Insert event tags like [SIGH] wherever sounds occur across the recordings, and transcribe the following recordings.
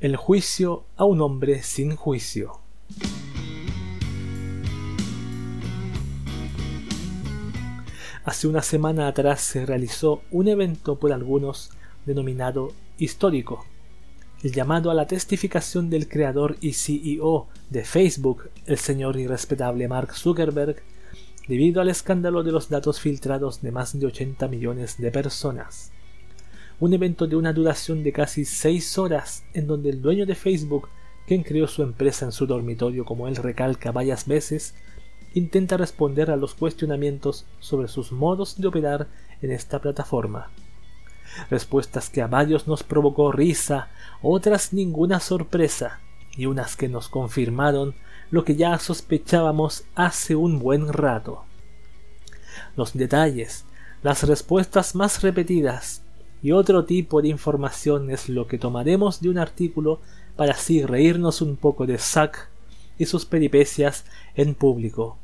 El juicio a un hombre sin juicio. Hace una semana atrás se realizó un evento por algunos denominado histórico, el llamado a la testificación del creador y CEO de Facebook, el señor irrespetable Mark Zuckerberg, debido al escándalo de los datos filtrados de más de 80 millones de personas. Un evento de una duración de casi 6 horas en donde el dueño de Facebook, quien creó su empresa en su dormitorio como él recalca varias veces, intenta responder a los cuestionamientos sobre sus modos de operar en esta plataforma. Respuestas que a varios nos provocó risa, otras ninguna sorpresa, y unas que nos confirmaron lo que ya sospechábamos hace un buen rato. Los detalles, las respuestas más repetidas y otro tipo de información es lo que tomaremos de un artículo para así reírnos un poco de Zuck y sus peripecias en público.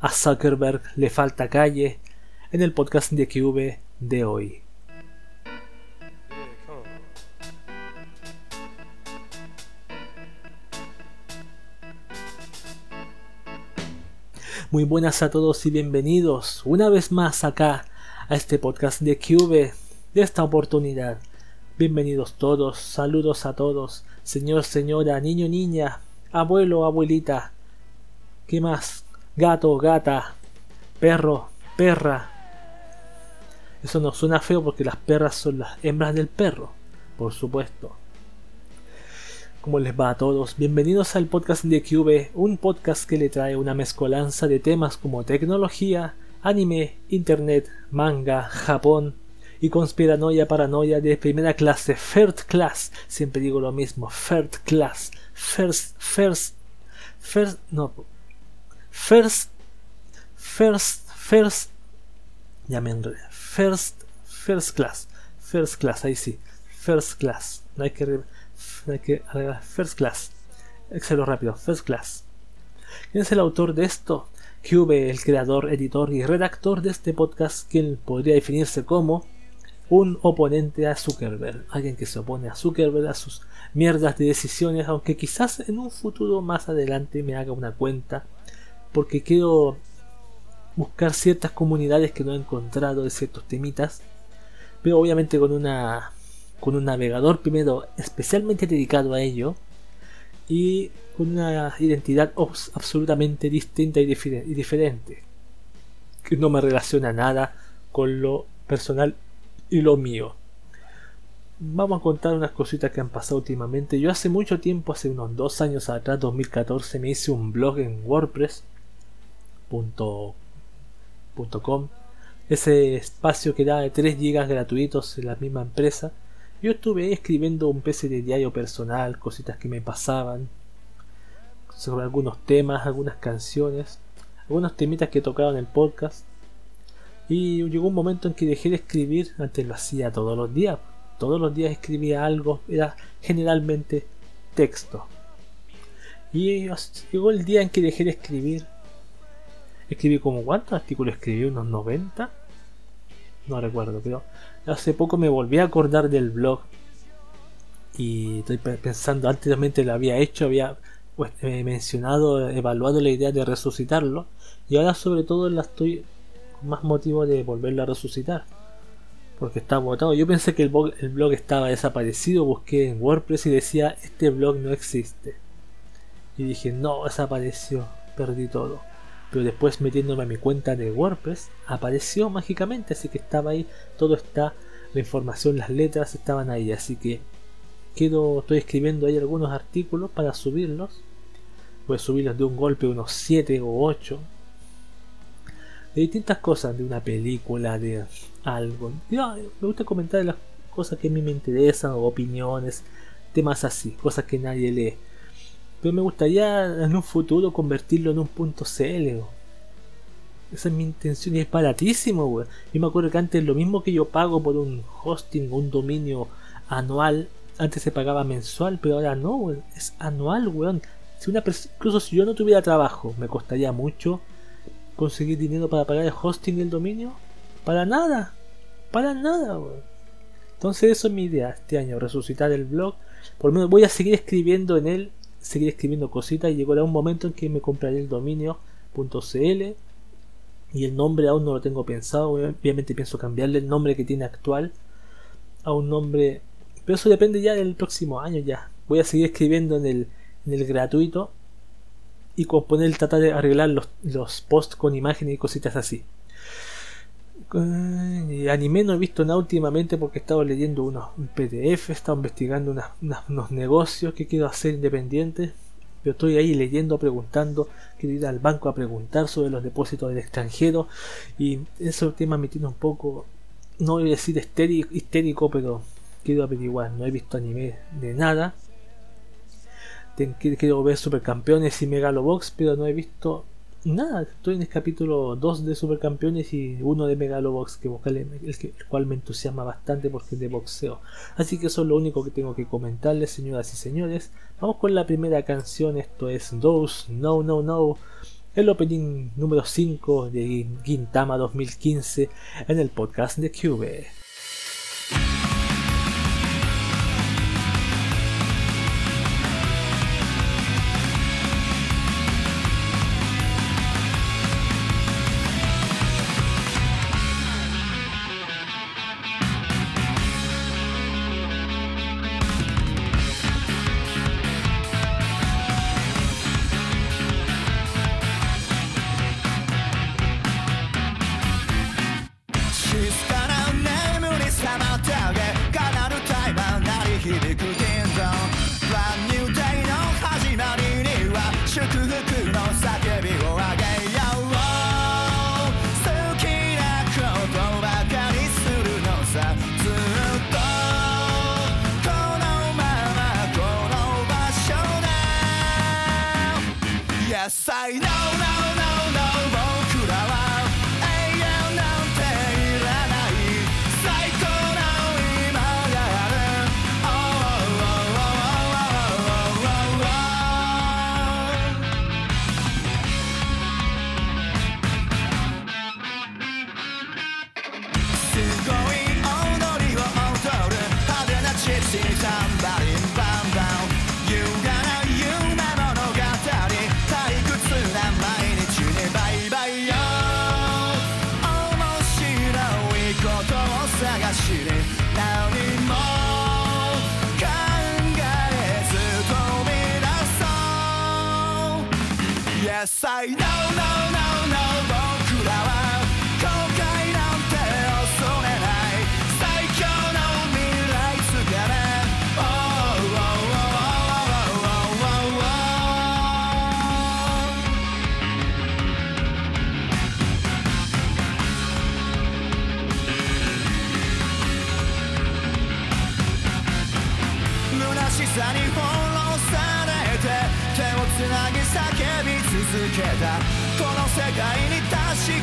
A Zuckerberg le falta calle en el podcast de QV de hoy. Muy buenas a todos y bienvenidos una vez más acá a este podcast de QV de esta oportunidad. Bienvenidos todos, saludos a todos, señor, señora, niño, niña, abuelo, abuelita, ¿qué más? Gato, gata, perro, perra. Eso no suena feo porque las perras son las hembras del perro, por supuesto. ¿Cómo les va a todos? Bienvenidos al podcast de QV, un podcast que le trae una mezcolanza de temas como tecnología, anime, internet, manga, Japón y conspiranoia paranoia de primera clase, first class. Siempre digo lo mismo, first class, first, first, first, no, first, first, first, ya me enredé, first, first class, first class, ahí sí, first class, no hay que hay que First Class. Excelo rápido, First Class. ¿Quién es el autor de esto? Cube, el creador, editor y redactor de este podcast, quien podría definirse como un oponente a Zuckerberg, alguien que se opone a Zuckerberg, a sus mierdas de decisiones, aunque quizás en un futuro más adelante me haga una cuenta, porque quiero buscar ciertas comunidades que no he encontrado de ciertos temitas, pero obviamente con una con un navegador primero especialmente dedicado a ello y con una identidad absolutamente distinta y, diferente que no me relaciona nada con lo personal y lo mío. Vamos a contar unas cositas que han pasado últimamente. Yo hace mucho tiempo hace unos dos años atrás 2014 me hice un blog en wordpress.com ese espacio que da de 3 gigas gratuitos en la misma empresa. Yo estuve escribiendo un PC de diario personal, cositas que me pasaban, sobre algunos temas, algunas canciones, algunos temitas que tocaba en podcast. Y llegó un momento en que dejé de escribir, antes lo hacía todos los días, todos los días escribía algo, era generalmente texto. Y llegó el día en que dejé de escribir. Escribí como cuántos artículos escribí, unos 90. No recuerdo, pero hace poco me volví a acordar del blog y estoy pensando, anteriormente lo había hecho, había pues, mencionado, evaluado la idea de resucitarlo y ahora sobre todo la estoy más motivo de volverlo a resucitar porque está agotado. Yo pensé que el blog, el blog estaba desaparecido, busqué en WordPress y decía este blog no existe. Y dije, no, desapareció, perdí todo pero después metiéndome a mi cuenta de WordPress apareció mágicamente, así que estaba ahí, todo está, la información, las letras estaban ahí, así que quedo, estoy escribiendo ahí algunos artículos para subirlos, voy a subirlos de un golpe unos 7 o 8, de distintas cosas, de una película, de algo. me gusta comentar las cosas que a mí me interesan, o opiniones, temas así, cosas que nadie lee. Pero me gustaría en un futuro convertirlo en un punto CL. Esa es mi intención y es baratísimo, weón. Yo me acuerdo que antes lo mismo que yo pago por un hosting un dominio anual, antes se pagaba mensual, pero ahora no, es anual, weón. Si una incluso si yo no tuviera trabajo, me costaría mucho conseguir dinero para pagar el hosting y el dominio. Para nada, para nada. Entonces eso es mi idea este año, resucitar el blog. Por lo menos voy a seguir escribiendo en él, seguir escribiendo cositas y llegará un momento en que me compraré el dominio .cl y el nombre aún no lo tengo pensado. Obviamente pienso cambiarle el nombre que tiene actual a un nombre, pero eso depende ya del próximo año ya. Voy a seguir escribiendo en el, en el gratuito y componer, tratar de arreglar los, los posts con imágenes y cositas así. Eh, anime no he visto nada últimamente porque he estado leyendo unos PDF, he estado investigando unos negocios que quiero hacer independientes. Pero estoy ahí leyendo, preguntando, quiero ir al banco a preguntar sobre los depósitos del extranjero. Y ese tema me tiene un poco, no voy a decir histérico, pero quiero averiguar. No he visto anime de nada. Quiero ver Supercampeones y Megalobox, pero no he visto nada, estoy en el capítulo 2 de Supercampeones y uno de Megalobox, que, el, el, cual me entusiasma bastante porque es de boxeo. Así que eso es lo único que tengo que comentarles, señoras y señores. Vamos con la primera canción, esto es Those No No No, el opening número 5 de Gintama 2015 en el podcast de Cube. 互に確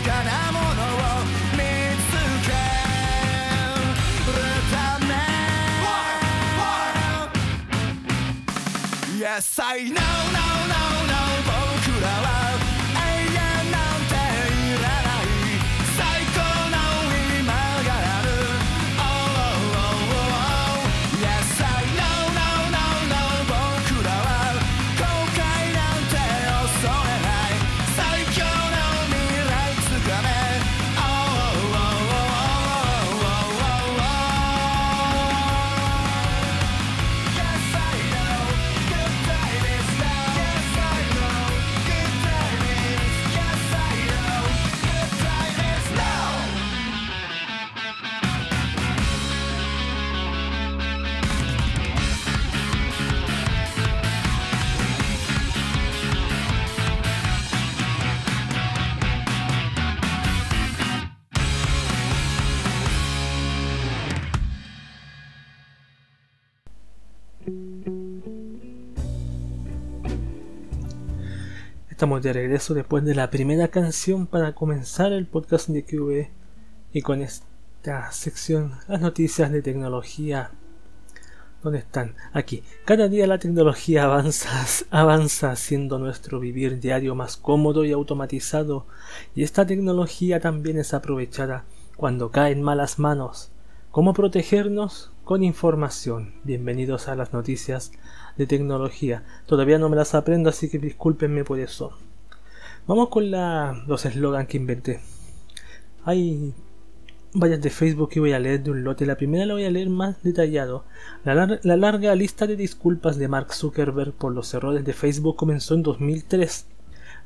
かなものを見つけるため。Yes I know now. Estamos de regreso después de la primera canción para comenzar el podcast de QV y con esta sección las noticias de tecnología. ¿Dónde están? Aquí. Cada día la tecnología avanza, avanza haciendo nuestro vivir diario más cómodo y automatizado y esta tecnología también es aprovechada cuando cae en malas manos. ¿Cómo protegernos? Con información. Bienvenidos a las noticias de tecnología. Todavía no me las aprendo, así que discúlpenme por eso. Vamos con la, los eslogans que inventé. Hay varias de Facebook que voy a leer de un lote. La primera la voy a leer más detallado. La, la, larga lista de disculpas de Mark Zuckerberg por los errores de Facebook comenzó en 2003.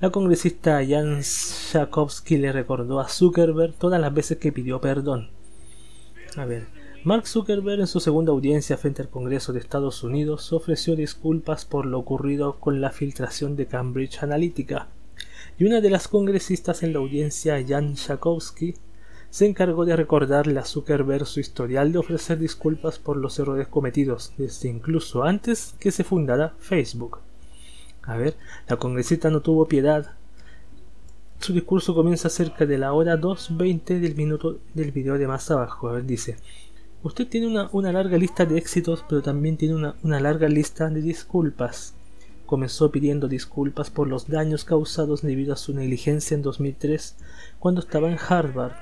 La congresista Jan Schakowsky le recordó a Zuckerberg todas las veces que pidió perdón. A ver, Mark Zuckerberg en su segunda audiencia frente al Congreso de Estados Unidos ofreció disculpas por lo ocurrido con la filtración de Cambridge Analytica. Y una de las congresistas en la audiencia, Jan Schakowsky, se encargó de recordarle a Zuckerberg su historial de ofrecer disculpas por los errores cometidos, desde incluso antes que se fundara Facebook. A ver, la congresista no tuvo piedad. Su discurso comienza cerca de la hora 2.20 del minuto del video de más abajo. A ver, dice, usted tiene una, una larga lista de éxitos, pero también tiene una, una larga lista de disculpas. Comenzó pidiendo disculpas por los daños causados debido a su negligencia en 2003, cuando estaba en Harvard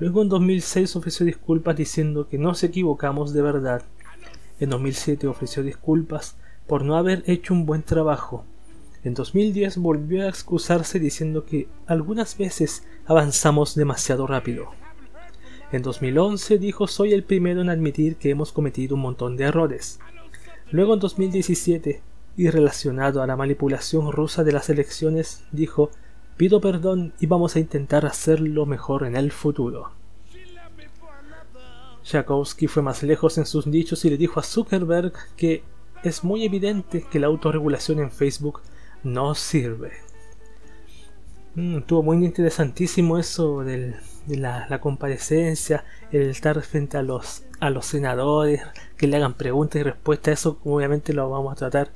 Luego en 2006 ofreció disculpas diciendo que no se equivocamos de verdad. En 2007 ofreció disculpas por no haber hecho un buen trabajo. En 2010 volvió a excusarse diciendo que algunas veces avanzamos demasiado rápido. En 2011 dijo soy el primero en admitir que hemos cometido un montón de errores. Luego en 2017, y relacionado a la manipulación rusa de las elecciones, dijo Pido perdón y vamos a intentar hacerlo mejor en el futuro. Jakowski fue más lejos en sus dichos y le dijo a Zuckerberg que es muy evidente que la autorregulación en Facebook no sirve. Mm, estuvo muy interesantísimo eso de la, comparecencia, el estar frente a los, a los senadores, que le hagan preguntas y respuestas. Eso obviamente lo vamos a tratar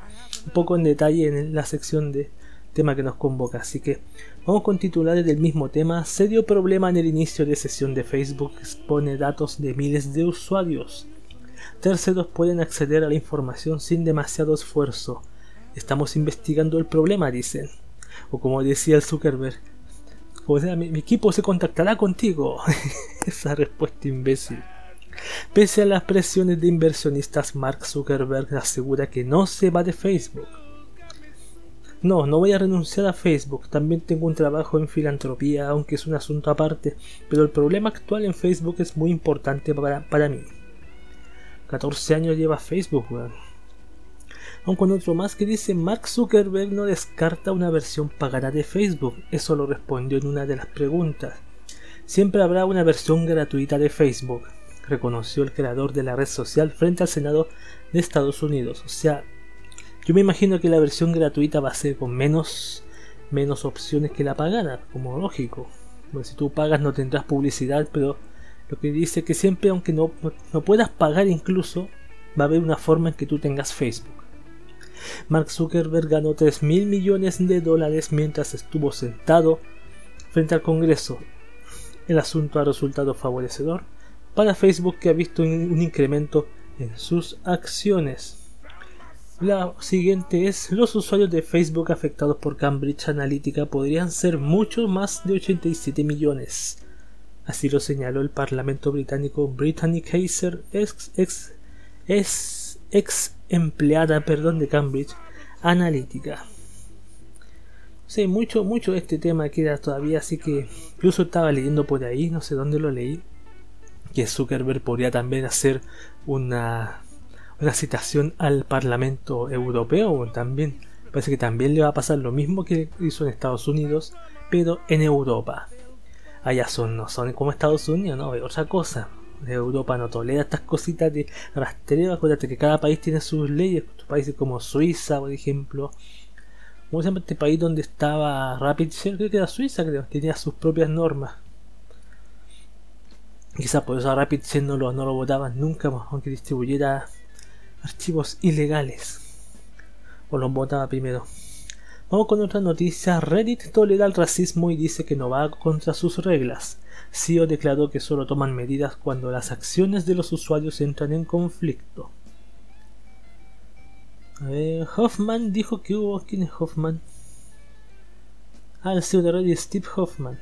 un poco en detalle en la sección de, tema que nos convoca. Así que vamos con titulares del mismo tema. Serio problema en el inicio de sesión de Facebook expone datos de miles de usuarios. Terceros pueden acceder a la información sin demasiado esfuerzo. Estamos investigando el problema, dicen. O como decía el Zuckerberg, o sea, mi, mi equipo se contactará contigo. [LAUGHS] Esa respuesta imbécil. Pese a las presiones de inversionistas, Mark Zuckerberg asegura que no se va de Facebook. No, no voy a renunciar a Facebook, también tengo un trabajo en filantropía, aunque es un asunto aparte, pero el problema actual en Facebook es muy importante para, para mí. 14 años lleva Facebook, weón. Aun con otro más que dice Mark Zuckerberg no descarta una versión pagada de Facebook, eso lo respondió en una de las preguntas. Siempre habrá una versión gratuita de Facebook, reconoció el creador de la red social frente al Senado de Estados Unidos. O sea, yo me imagino que la versión gratuita va a ser con menos, menos opciones que la pagada, como lógico. si tú pagas no tendrás publicidad, pero lo que dice que siempre, aunque no, no puedas pagar incluso, va a haber una forma en que tú tengas Facebook. Mark Zuckerberg ganó 3 mil millones de dólares mientras estuvo sentado frente al Congreso. El asunto ha resultado favorecedor para Facebook que ha visto un incremento en sus acciones. La siguiente es, los usuarios de Facebook afectados por Cambridge Analytica podrían ser mucho más de 87 millones. Así lo señaló el Parlamento británico Brittany Kaiser, empleada perdón, de Cambridge Analytica. sé mucho, mucho de este tema queda todavía, así que incluso estaba leyendo por ahí, no sé dónde lo leí, que Zuckerberg podría también hacer una una citación al Parlamento Europeo también parece que también le va a pasar lo mismo que hizo en Estados Unidos pero en Europa. Allá son no son como Estados Unidos no otra cosa Europa no tolera estas cositas de rastreo acuérdate que cada país tiene sus leyes países como Suiza por ejemplo como se este país donde estaba Rapid creo que era Suiza creo tenía sus propias normas quizás por eso a no lo, no lo votaban nunca aunque distribuyera archivos ilegales. O los votaba primero. Vamos con otra noticia. Reddit tolera el racismo y dice que no va contra sus reglas. CEO declaró que solo toman medidas cuando las acciones de los usuarios entran en conflicto. Hoffman dijo que hubo. ¿Quién es Hoffman? Ah, el CEO de Reddit, Steve Hoffman.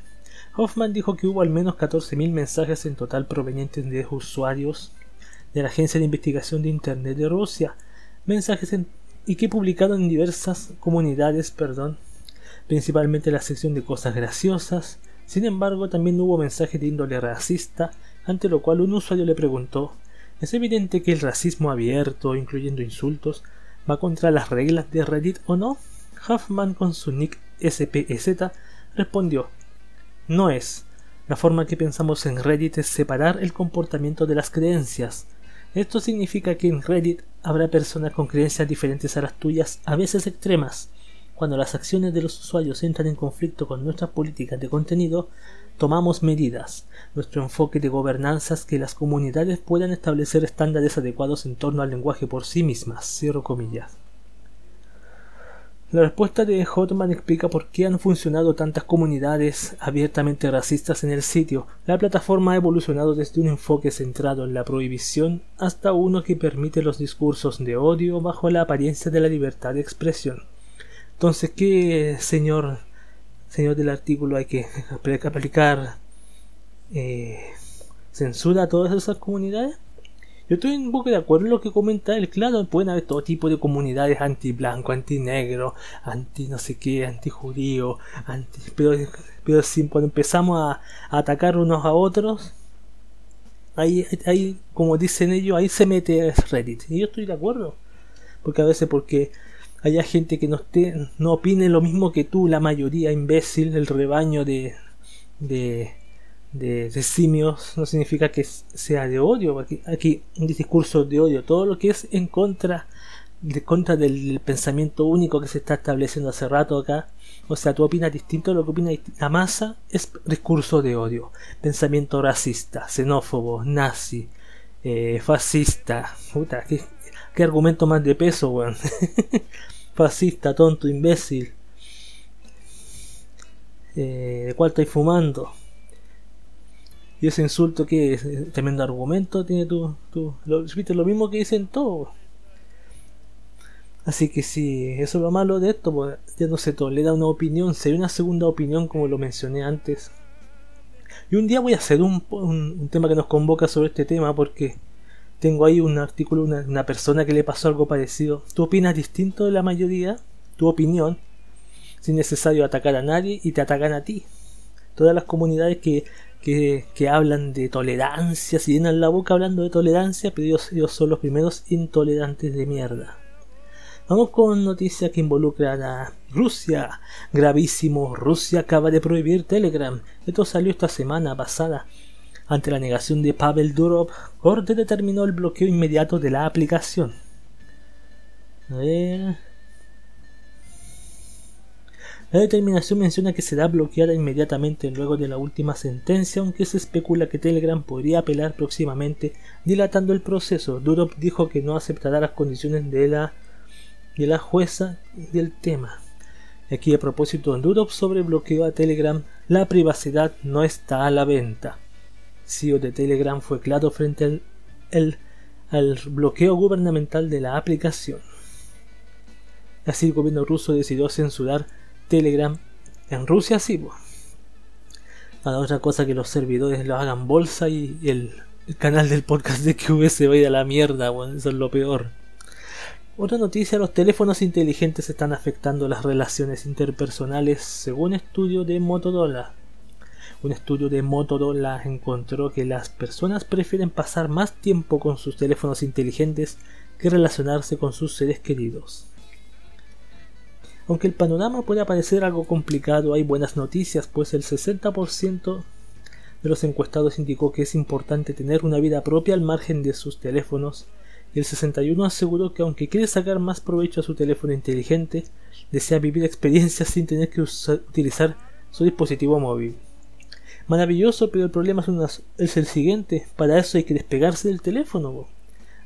Hoffman dijo que hubo al menos 14.000 mensajes en total provenientes de usuarios de la Agencia de Investigación de Internet de Rusia, mensajes y que publicaron en diversas comunidades, perdón, principalmente la sección de cosas graciosas. Sin embargo, también hubo mensajes de índole racista, ante lo cual un usuario le preguntó ¿Es evidente que el racismo abierto, incluyendo insultos, va contra las reglas de Reddit o no? Huffman con su nick SPEZ respondió No es. La forma que pensamos en Reddit es separar el comportamiento de las creencias. Esto significa que en Reddit habrá personas con creencias diferentes a las tuyas, a veces extremas. Cuando las acciones de los usuarios entran en conflicto con nuestras políticas de contenido, tomamos medidas. Nuestro enfoque de gobernanza es que las comunidades puedan establecer estándares adecuados en torno al lenguaje por sí mismas. Cierro comillas. La respuesta de Hotman explica por qué han funcionado tantas comunidades abiertamente racistas en el sitio. La plataforma ha evolucionado desde un enfoque centrado en la prohibición hasta uno que permite los discursos de odio bajo la apariencia de la libertad de expresión. Entonces, ¿qué, señor, señor del artículo, hay que aplicar eh, censura a todas esas comunidades? Yo estoy un poco de acuerdo en lo que comenta él. Claro, pueden haber todo tipo de comunidades anti-blanco, anti-negro, anti no sé qué, anti-judío, anti... Pero, pero si cuando empezamos a, atacar unos a otros, ahí, ahí, como dicen ellos, ahí se mete Reddit. Y yo estoy de acuerdo. Porque a veces porque haya gente que no esté, no opine lo mismo que tú, la mayoría imbécil, el rebaño de, de, de, simios, no significa que sea de odio. Aquí, aquí un discurso de odio, todo lo que es en contra de contra del pensamiento único que se está estableciendo hace rato acá. O sea, tú opinas distinto a lo que opina la masa, es discurso de odio, pensamiento racista, xenófobo, nazi, eh, fascista. Puta, ¿qué, qué argumento más de peso, weón. [LAUGHS] fascista, tonto, imbécil. Eh, ¿De cuál estáis fumando? Y ese insulto que es tremendo argumento tiene tu, tu lo, lo mismo que dicen todos. Así que si eso es lo malo de esto, pues ya no se tolera una opinión, sería una segunda opinión como lo mencioné antes. Y un día voy a hacer un, un, tema que nos convoca sobre este tema porque tengo ahí un artículo, una, una, persona que le pasó algo parecido. Tú opinas distinto de la mayoría, tu opinión, sin necesario atacar a nadie y te atacan a ti. Todas las comunidades que, que, que hablan de tolerancia, si llenan la boca hablando de tolerancia, pero ellos, ellos son los primeros intolerantes de mierda. Vamos con noticias que involucran a Rusia. Gravísimo, Rusia acaba de prohibir Telegram. Esto salió esta semana pasada. Ante la negación de Pavel Durov, Corte determinó el bloqueo inmediato de la aplicación. A ver. La determinación menciona que será bloqueada inmediatamente luego de la última sentencia, aunque se especula que Telegram podría apelar próximamente, dilatando el proceso. Durov dijo que no aceptará las condiciones de la, de la jueza del tema. Aquí a propósito, Durov sobre bloqueo a Telegram, la privacidad no está a la venta. CEO de Telegram fue claro frente al, al bloqueo gubernamental de la aplicación. Así el gobierno ruso decidió censurar Telegram en Rusia, sí. la otra cosa que los servidores lo hagan bolsa y, el, canal del podcast de QV se vaya a la mierda, bueno, eso es lo peor. Otra noticia, los teléfonos inteligentes están afectando las relaciones interpersonales según estudio de Motorola. Un estudio de Motorola encontró que las personas prefieren pasar más tiempo con sus teléfonos inteligentes que relacionarse con sus seres queridos. Aunque el panorama puede parecer algo complicado, hay buenas noticias, pues el 60% de los encuestados indicó que es importante tener una vida propia al margen de sus teléfonos, y el 61% aseguró que aunque quiere sacar más provecho a su teléfono inteligente, desea vivir experiencias sin tener que utilizar su dispositivo móvil. Maravilloso, pero el problema es, el siguiente, para eso hay que despegarse del teléfono.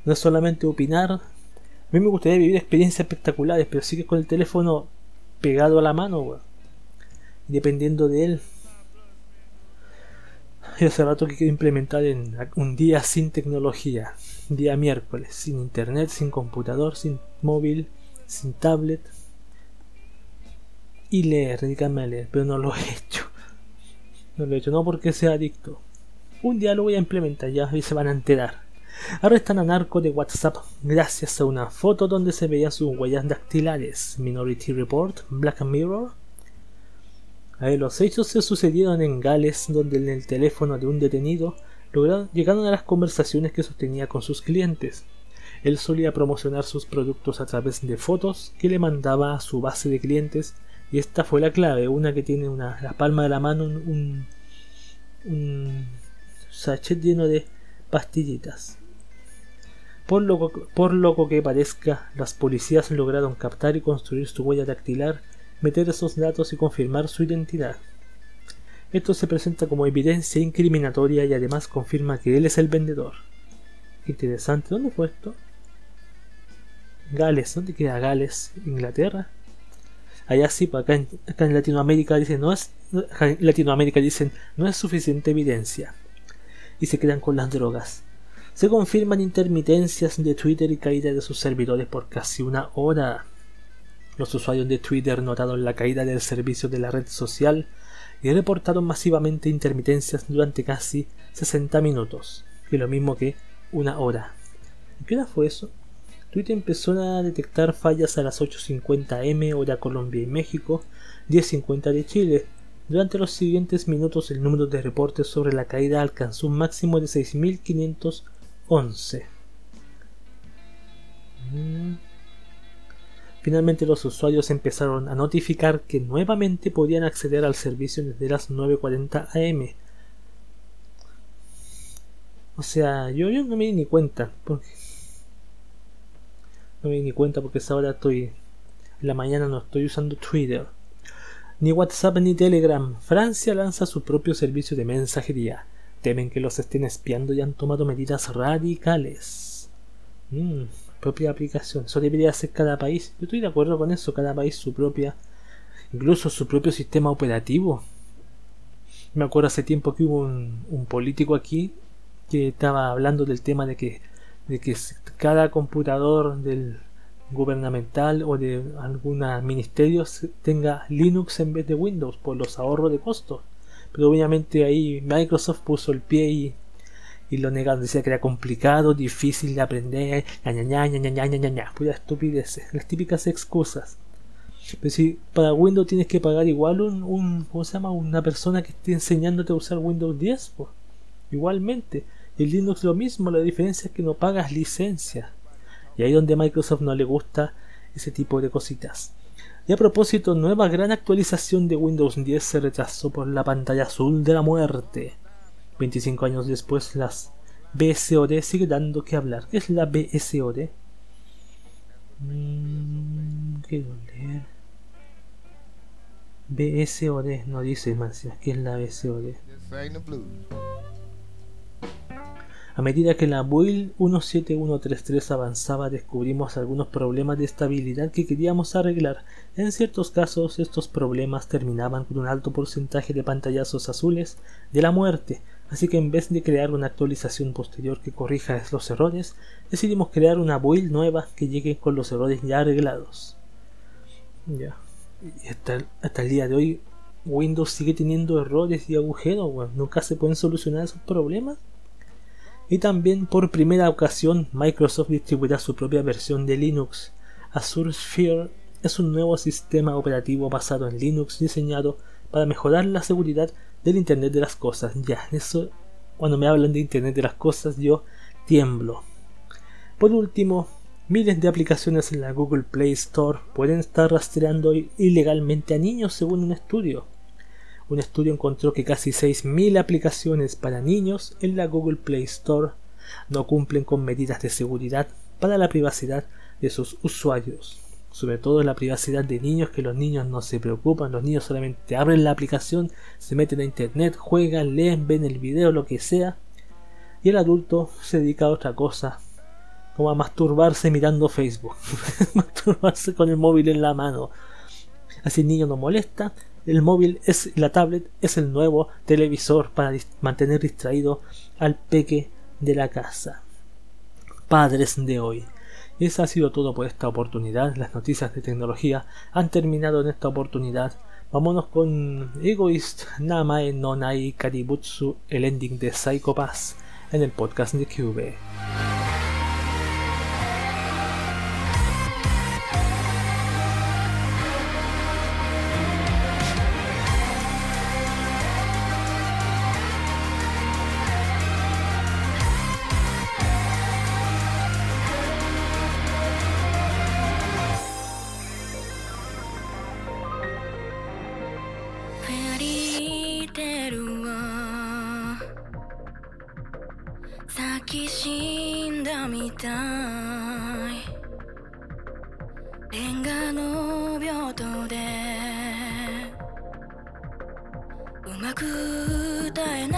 No es solamente opinar, a mí me gustaría vivir experiencias espectaculares, pero sigues con el teléfono pegado a la mano. Dependiendo de él. Hace rato que quiero implementar en un día sin tecnología. Día miércoles, sin internet, sin computador, sin móvil, sin tablet. Y leer, dedicarme a leer, pero no lo he hecho. No lo he hecho, no porque sea adicto. Un día lo voy a implementar ya y se van a enterar. Arrestan a narco de WhatsApp gracias a una foto donde se veían sus huellas dactilares. Minority Report, Black Mirror. los hechos se sucedieron en Gales, donde en el teléfono de un detenido llegaron a las conversaciones que sostenía con sus clientes. Él solía promocionar sus productos a través de fotos que le mandaba a su base de clientes y esta fue la clave, una que tiene una, la palma de la mano un, un sachet lleno de pastillitas. Por loco que parezca, las policías lograron captar y construir su huella dactilar, meter esos datos y confirmar su identidad. Esto se presenta como evidencia incriminatoria y además confirma que él es el vendedor. Interesante, ¿dónde fue esto? Gales, ¿dónde queda Gales? ¿Inglaterra? Allá sí, acá en, acá en Latinoamérica dicen no es Latinoamérica dicen no es suficiente evidencia y se quedan con las drogas. Se confirman intermitencias de Twitter y caída de sus servidores por casi una hora. Los usuarios de Twitter notaron la caída del servicio de la red social y reportaron masivamente intermitencias durante casi 60 minutos, y lo mismo que una hora. ¿Qué hora fue eso? Twitter empezó a detectar fallas a las 8.50 M hora Colombia y México, 10.50 de Chile. Durante los siguientes minutos el número de reportes sobre la caída alcanzó un máximo de 6.500 11. Mm. Finalmente los usuarios empezaron a notificar que nuevamente podían acceder al servicio desde las 9.40 am. O sea, yo, yo no me di ni cuenta. Porque... No me di ni cuenta porque ahora estoy... En la mañana no estoy usando Twitter. Ni WhatsApp ni Telegram. Francia lanza su propio servicio de mensajería. Temen que los estén espiando y han tomado medidas radicales. Mm, propia aplicación. Eso debería ser cada país. Yo estoy de acuerdo con eso. Cada país su propia. Incluso su propio sistema operativo. Me acuerdo hace tiempo que hubo un, un político aquí que estaba hablando del tema de que de que cada computador del gubernamental o de algún ministerio tenga Linux en vez de Windows por los ahorros de costos. Pero obviamente ahí Microsoft puso el pie y, y lo negaron. Decía que era complicado, difícil de aprender, ña, ña, pura estupidez, las típicas excusas. Pero si para Windows tienes que pagar igual un, un ¿cómo se llama? Una persona que esté enseñándote a usar Windows 10, pues. Igualmente. El Linux lo mismo, la diferencia es que no pagas licencia. Y ahí donde Microsoft no le gusta ese tipo de cositas. Y a propósito, nueva gran actualización de Windows 10 se retrasó por la pantalla azul de la muerte. 25 años después, las BSOD sigue dando que hablar. ¿Qué es la BSOD? Mm, ¿Qué leer? BSOD, no dice más, ¿qué es la BSOD? A medida que la build 17133 avanzaba descubrimos algunos problemas de estabilidad que queríamos arreglar. En ciertos casos estos problemas terminaban con un alto porcentaje de pantallazos azules de la muerte, así que en vez de crear una actualización posterior que corrija los errores, decidimos crear una build nueva que llegue con los errores ya arreglados. Ya. Y hasta, el día de hoy Windows sigue teniendo errores y agujeros, nunca se pueden solucionar esos problemas. Y también por primera ocasión Microsoft distribuirá su propia versión de Linux. Azure Sphere es un nuevo sistema operativo basado en Linux diseñado para mejorar la seguridad del Internet de las Cosas. Ya, eso, cuando me hablan de Internet de las Cosas, yo tiemblo. Por último, miles de aplicaciones en la Google Play Store pueden estar rastreando ilegalmente a niños según un estudio. Un estudio encontró que casi 6.000 aplicaciones para niños en la Google Play Store no cumplen con medidas de seguridad para la privacidad de sus usuarios. Sobre todo la privacidad de niños, que los niños no se preocupan, los niños solamente abren la aplicación, se meten a internet, juegan, leen, ven el video, lo que sea. Y el adulto se dedica a otra cosa, como a masturbarse mirando Facebook, [LAUGHS] masturbarse con el móvil en la mano. Así el niño no molesta, el móvil es la tablet es el nuevo televisor para mantener distraído al peque de la casa. Padres de hoy. Y eso ha sido todo por esta oportunidad. Las noticias de tecnología han terminado en esta oportunidad. Vámonos con Egoist Namae no Nai Kaributsu, el ending de Psycho en el podcast de Cube.「たい。レンガの病棟でうまく歌えない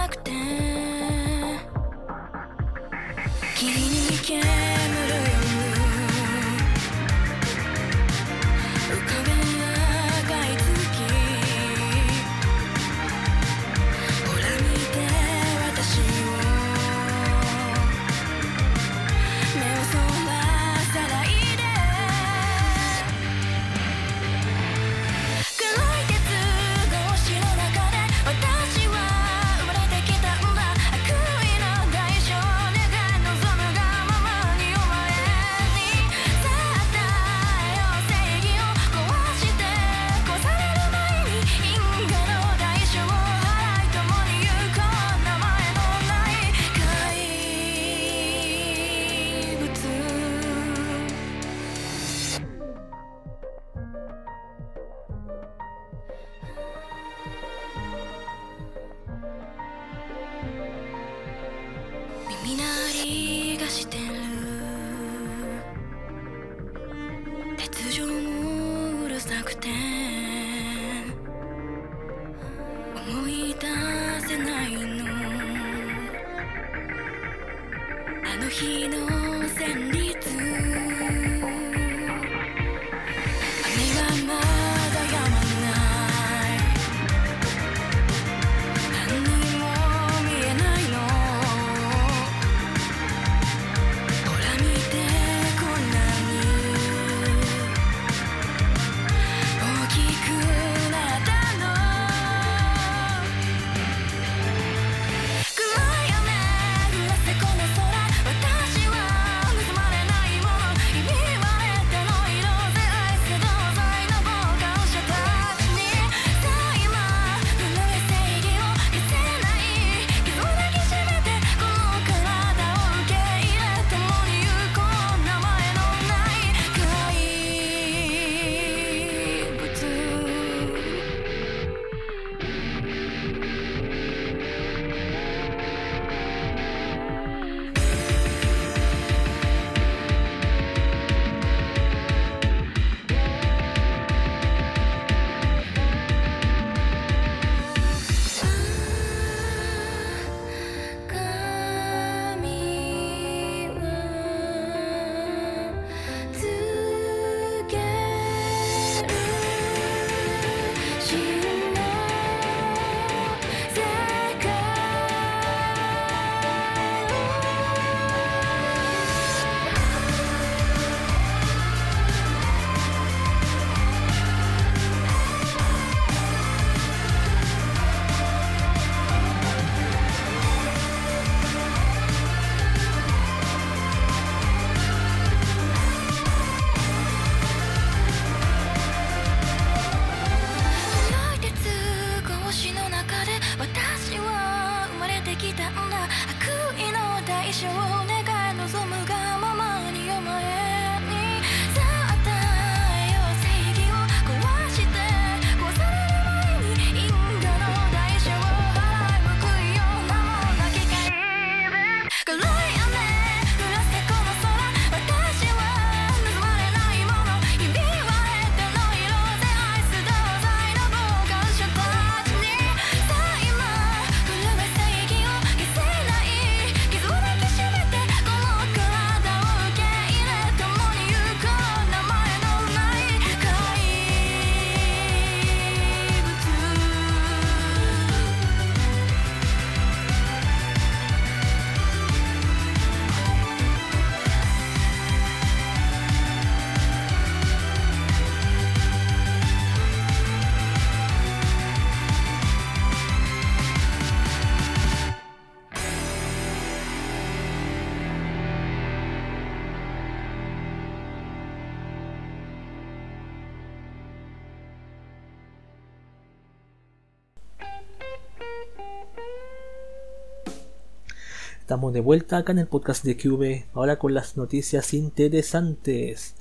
Estamos de vuelta acá en el podcast de QV, ahora con las noticias interesantes.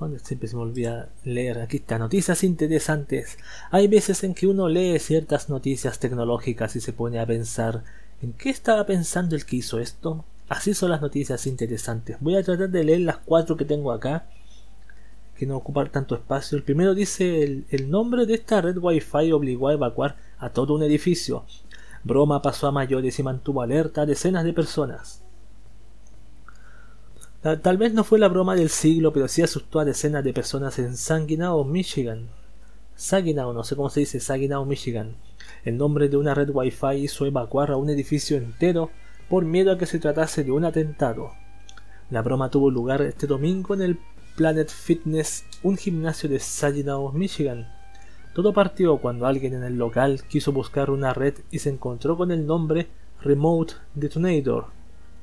Donde siempre se me olvida leer. Aquí está, noticias interesantes. Hay veces en que uno lee ciertas noticias tecnológicas y se pone a pensar, ¿en qué estaba pensando el que hizo esto? Así son las noticias interesantes. Voy a tratar de leer las cuatro que tengo acá, que no ocupan tanto espacio. El primero dice el, el nombre de esta red Wi-Fi obligó a evacuar a todo un edificio. Broma pasó a mayores y mantuvo alerta a decenas de personas. Tal vez no fue la broma del siglo, pero sí asustó a decenas de personas en Saginaw, Michigan. Saginaw, no sé cómo se dice, Saginaw, Michigan. El nombre de una red Wi-Fi hizo evacuar a un edificio entero por miedo a que se tratase de un atentado. La broma tuvo lugar este domingo en el Planet Fitness, un gimnasio de Saginaw, Michigan. Todo partió cuando alguien en el local quiso buscar una red y se encontró con el nombre Remote Detonator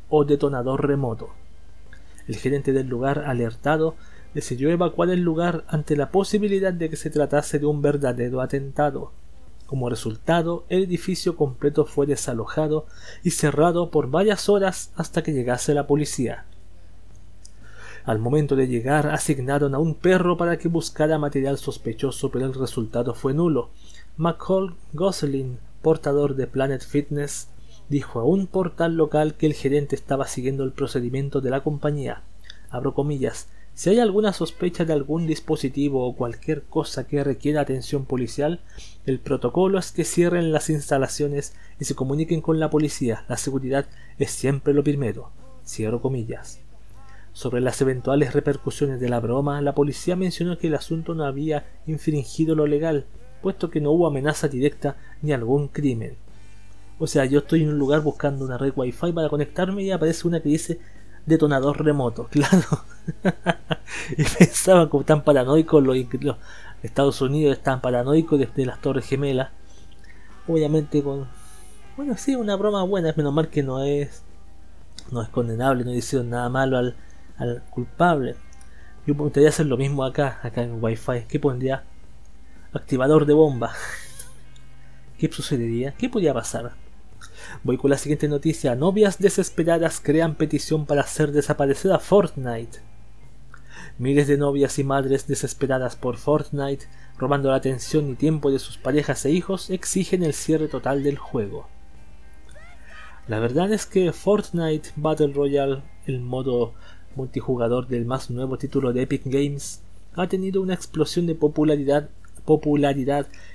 o detonador remoto. El gerente del lugar, alertado, decidió evacuar el lugar ante la posibilidad de que se tratase de un verdadero atentado. Como resultado, el edificio completo fue desalojado y cerrado por varias horas hasta que llegase la policía. Al momento de llegar, asignaron a un perro para que buscara material sospechoso, pero el resultado fue nulo. McCall Gosling, portador de Planet Fitness, dijo a un portal local que el gerente estaba siguiendo el procedimiento de la compañía. Abro comillas. Si hay alguna sospecha de algún dispositivo o cualquier cosa que requiera atención policial, el protocolo es que cierren las instalaciones y se comuniquen con la policía. La seguridad es siempre lo primero. Cierro comillas. Sobre las eventuales repercusiones de la broma, la policía mencionó que el asunto no había infringido lo legal, puesto que no hubo amenaza directa ni algún crimen. O sea, yo estoy en un lugar buscando una red wifi para conectarme y aparece una que dice detonador remoto, [LAUGHS] claro. [LAUGHS] y pensaban como tan paranoicos los, Estados Unidos están paranoicos desde las Torres Gemelas. Obviamente con bueno, sí, una broma buena, menos mal que no es no es condenable, no hicieron nada malo al, al culpable. Yo podría hacer lo mismo acá, acá en Wi-Fi. ¿Qué pondría? Activador de bomba. [LAUGHS] ¿Qué sucedería? ¿Qué podría pasar? Voy con la siguiente noticia. Novias desesperadas crean petición para hacer desaparecer a Fortnite. Miles de novias y madres desesperadas por Fortnite, robando la atención y tiempo de sus parejas e hijos, exigen el cierre total del juego. La verdad es que Fortnite Battle Royale, el modo multijugador del más nuevo título de Epic Games, ha tenido una explosión de popularidad,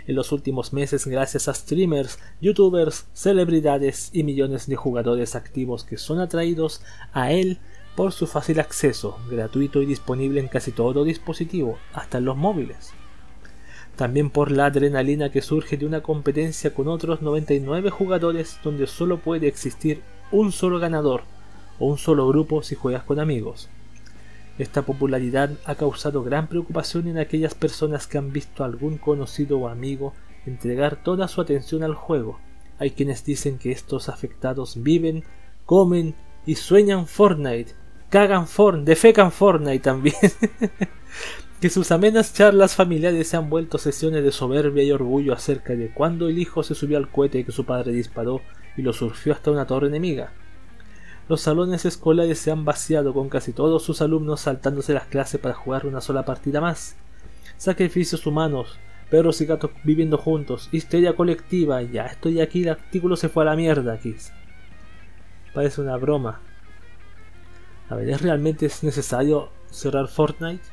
en los últimos meses gracias a streamers, youtubers, celebridades y millones de jugadores activos que son atraídos a él por su fácil acceso, gratuito y disponible en casi todo dispositivo, hasta en los móviles. También por la adrenalina que surge de una competencia con otros 99 jugadores donde solo puede existir un solo ganador o un solo grupo si juegas con amigos. Esta popularidad ha causado gran preocupación en aquellas personas que han visto a algún conocido o amigo entregar toda su atención al juego. Hay quienes dicen que estos afectados viven, comen y sueñan Fortnite, cagan Fortnite, defecan Fortnite también. [LAUGHS] que sus amenas charlas familiares se han vuelto sesiones de soberbia y orgullo acerca de cuando el hijo se subió al cohete que su padre disparó y lo surfió hasta una torre enemiga. Los salones escolares se han vaciado con casi todos sus alumnos saltándose las clases para jugar una sola partida más. Sacrificios humanos, perros y gatos viviendo juntos, histeria colectiva, ya estoy aquí, el artículo se fue a la mierda aquí. Parece una broma. A ver, ¿es realmente es necesario cerrar Fortnite?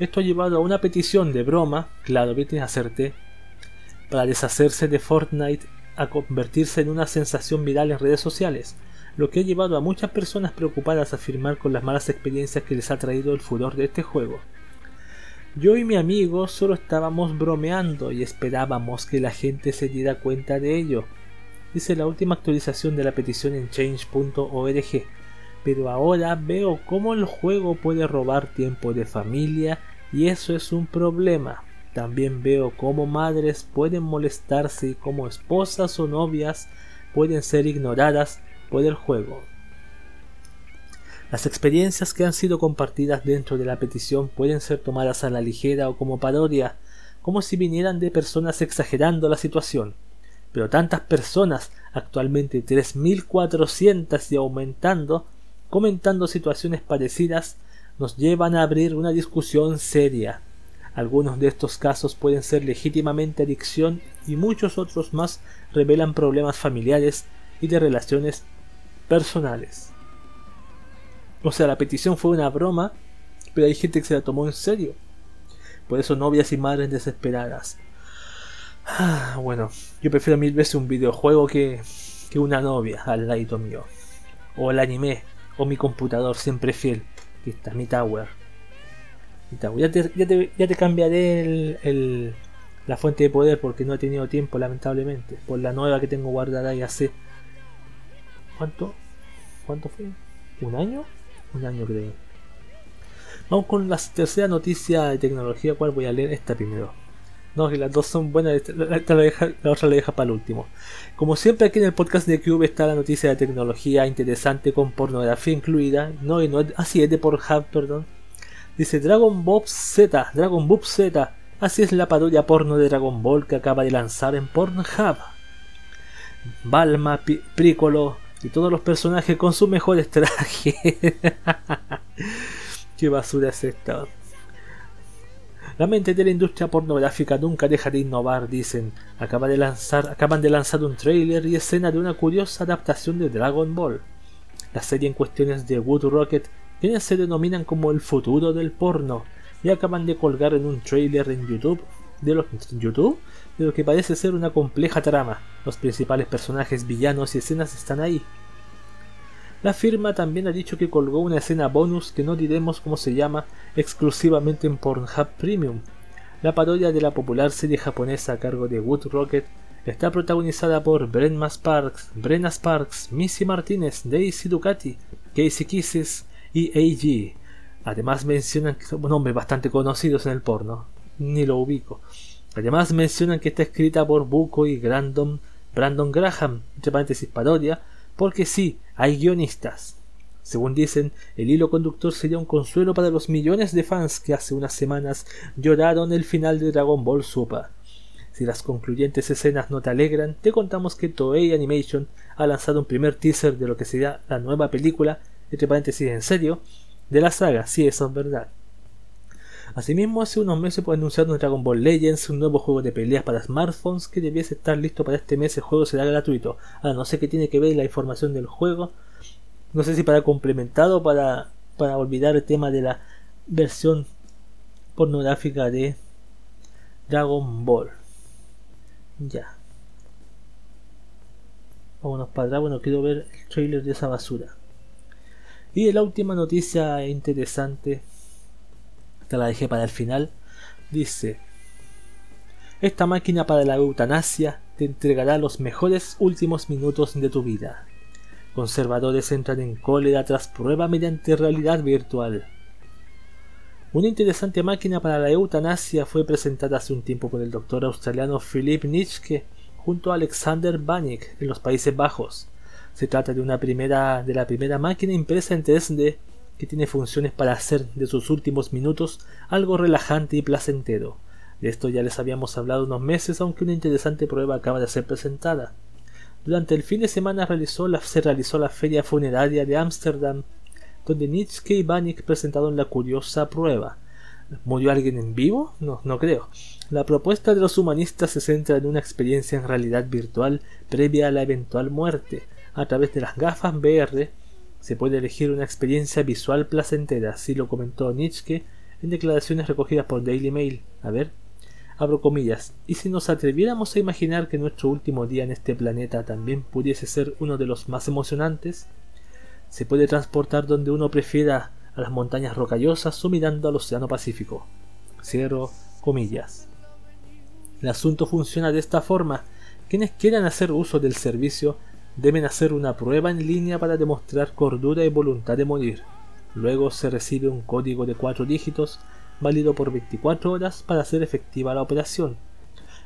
Esto ha llevado a una petición de broma, claro, bien hacerte, para deshacerse de Fortnite a convertirse en una sensación viral en redes sociales lo que ha llevado a muchas personas preocupadas a afirmar con las malas experiencias que les ha traído el furor de este juego. Yo y mi amigo solo estábamos bromeando y esperábamos que la gente se diera cuenta de ello, dice la última actualización de la petición en change.org, pero ahora veo cómo el juego puede robar tiempo de familia y eso es un problema. También veo cómo madres pueden molestarse y cómo esposas o novias pueden ser ignoradas por el juego. Las experiencias que han sido compartidas dentro de la petición pueden ser tomadas a la ligera o como parodia, como si vinieran de personas exagerando la situación. pero tantas personas, actualmente 3.400 y aumentando, comentando situaciones parecidas, nos llevan a abrir una discusión seria. Algunos de estos casos pueden ser legítimamente adicción y muchos otros más revelan problemas familiares y de relaciones personales. O sea, la petición fue una broma, pero hay gente que se la tomó en serio. Por eso novias y madres desesperadas. Ah, bueno, yo prefiero mil veces un videojuego que, que una novia al ladito mío. O el anime, o mi computador siempre fiel. Aquí está, mi tower. Mi tower. Ya, te, ya, te, ya te cambiaré el, el, la fuente de poder porque no he tenido tiempo, lamentablemente. Por la nueva que tengo guardada y hace. ¿Cuánto? ¿Cuánto fue? ¿Un año? Un año creo. Vamos con la tercera noticia de tecnología, cual voy a leer esta primero. No, que las dos son buenas, la, la, otra la deja para el último. Como siempre aquí en el podcast de Cube está la noticia de tecnología interesante con pornografía incluida. No, y no así es de Pornhub, perdón. Dice Dragon Ball Z, Dragon Ball Z. Así es la parodia porno de Dragon Ball que acaba de lanzar en Pornhub. Balma, Piccolo y todos los personajes con sus mejores trajes. [LAUGHS] Qué basura es esta. La mente de la industria pornográfica nunca deja de innovar, dicen. Acaba de lanzar, acaban de lanzar un trailer y escena de una curiosa adaptación de Dragon Ball. La serie en cuestión es de Wood Rocket, quienes se denominan como el futuro del porno, y acaban de colgar en un trailer en YouTube de lo, YouTube de lo que parece ser una compleja trama. Los principales personajes, villanos y escenas están ahí. La firma también ha dicho que colgó una escena bonus que no diremos cómo se llama exclusivamente en Pornhub Premium. La parodia de la popular serie japonesa a cargo de Wood Rocket está protagonizada por Brenna Sparks, Brenna Sparks, Missy Martínez, Daisy Ducati, Casey Kisses y AG. Además mencionan que nombres bastante conocidos en el porno, ni lo ubico. Además mencionan que está escrita por Buko y Brandon, Brandon Graham, entre paréntesis parodia, porque sí, hay guionistas. Según dicen, el hilo conductor sería un consuelo para los millones de fans que hace unas semanas lloraron el final de Dragon Ball Super. Si las concluyentes escenas no te alegran, te contamos que Toei Animation ha lanzado un primer teaser de lo que será la nueva película, entre paréntesis en serio, de la saga, sí, eso es verdad. Asimismo, hace unos meses en Dragon Ball Legends, un nuevo juego de peleas para smartphones que debiese estar listo para este mes. El juego será gratuito. Ahora, no sé qué tiene que ver la información del juego. No sé si para complementado o para, para olvidar el tema de la versión pornográfica de Dragon Ball. Ya. Vámonos para atrás. Bueno, quiero ver el trailer de esa basura. Y la última noticia interesante la dejé para el final, dice, esta máquina para la eutanasia te entregará los mejores últimos minutos de tu vida. Conservadores entran en cólera tras prueba mediante realidad virtual. Una interesante máquina para la eutanasia fue presentada hace un tiempo por el doctor australiano Philip Nitschke junto a Alexander Banik en los Países Bajos. Se trata de una primera de la primera máquina impresa en 3D que tiene funciones para hacer de sus últimos minutos algo relajante y placentero. De esto ya les habíamos hablado unos meses, aunque una interesante prueba acaba de ser presentada. Durante el fin de semana se realizó la feria funeraria de Ámsterdam, donde Nietzsche y Banik presentaron la curiosa prueba. ¿Murió alguien en vivo? No, no creo. La propuesta de los humanistas se centra en una experiencia en realidad virtual previa a la eventual muerte, a través de las gafas VR se puede elegir una experiencia visual placentera, así lo comentó Nietzsche en declaraciones recogidas por Daily Mail. A ver, abro comillas, y si nos atreviéramos a imaginar que nuestro último día en este planeta también pudiese ser uno de los más emocionantes, se puede transportar donde uno prefiera a las montañas rocallosas o mirando al Océano Pacífico. Cierro comillas. El asunto funciona de esta forma. Quienes quieran hacer uso del servicio deben hacer una prueba en línea para demostrar cordura y voluntad de morir. Luego se recibe un código de cuatro dígitos válido por 24 horas para hacer efectiva la operación.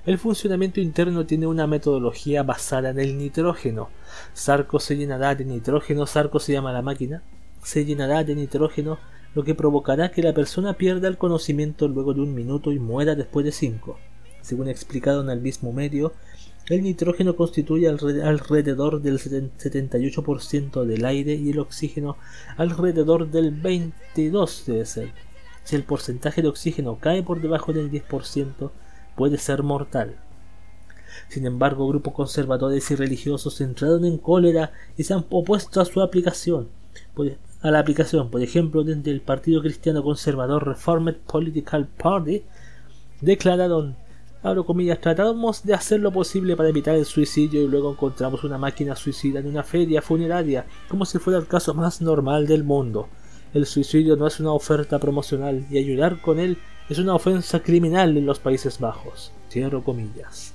El funcionamiento interno tiene una metodología basada en el nitrógeno. Sarco se llenará de nitrógeno, Sarco se llama la máquina, se llenará de nitrógeno, lo que provocará que la persona pierda el conocimiento luego de un minuto y muera después de cinco. Según explicado en el mismo medio, El nitrógeno constituye alrededor del 78% del aire y el oxígeno alrededor del 22% debe ser. Si el porcentaje de oxígeno cae por debajo del 10%, puede ser mortal. Sin embargo, grupos conservadores y religiosos entraron en cólera y se han opuesto a su aplicación. A la aplicación, por ejemplo, desde el Partido Cristiano Conservador Reformed Political Party, declararon, abro comillas, tratamos de hacer lo posible para evitar el suicidio y luego encontramos una máquina suicida en una feria funeraria, como si fuera el caso más normal del mundo. El suicidio no es una oferta promocional y ayudar con él es una ofensa criminal en los Países Bajos. Cierro comillas.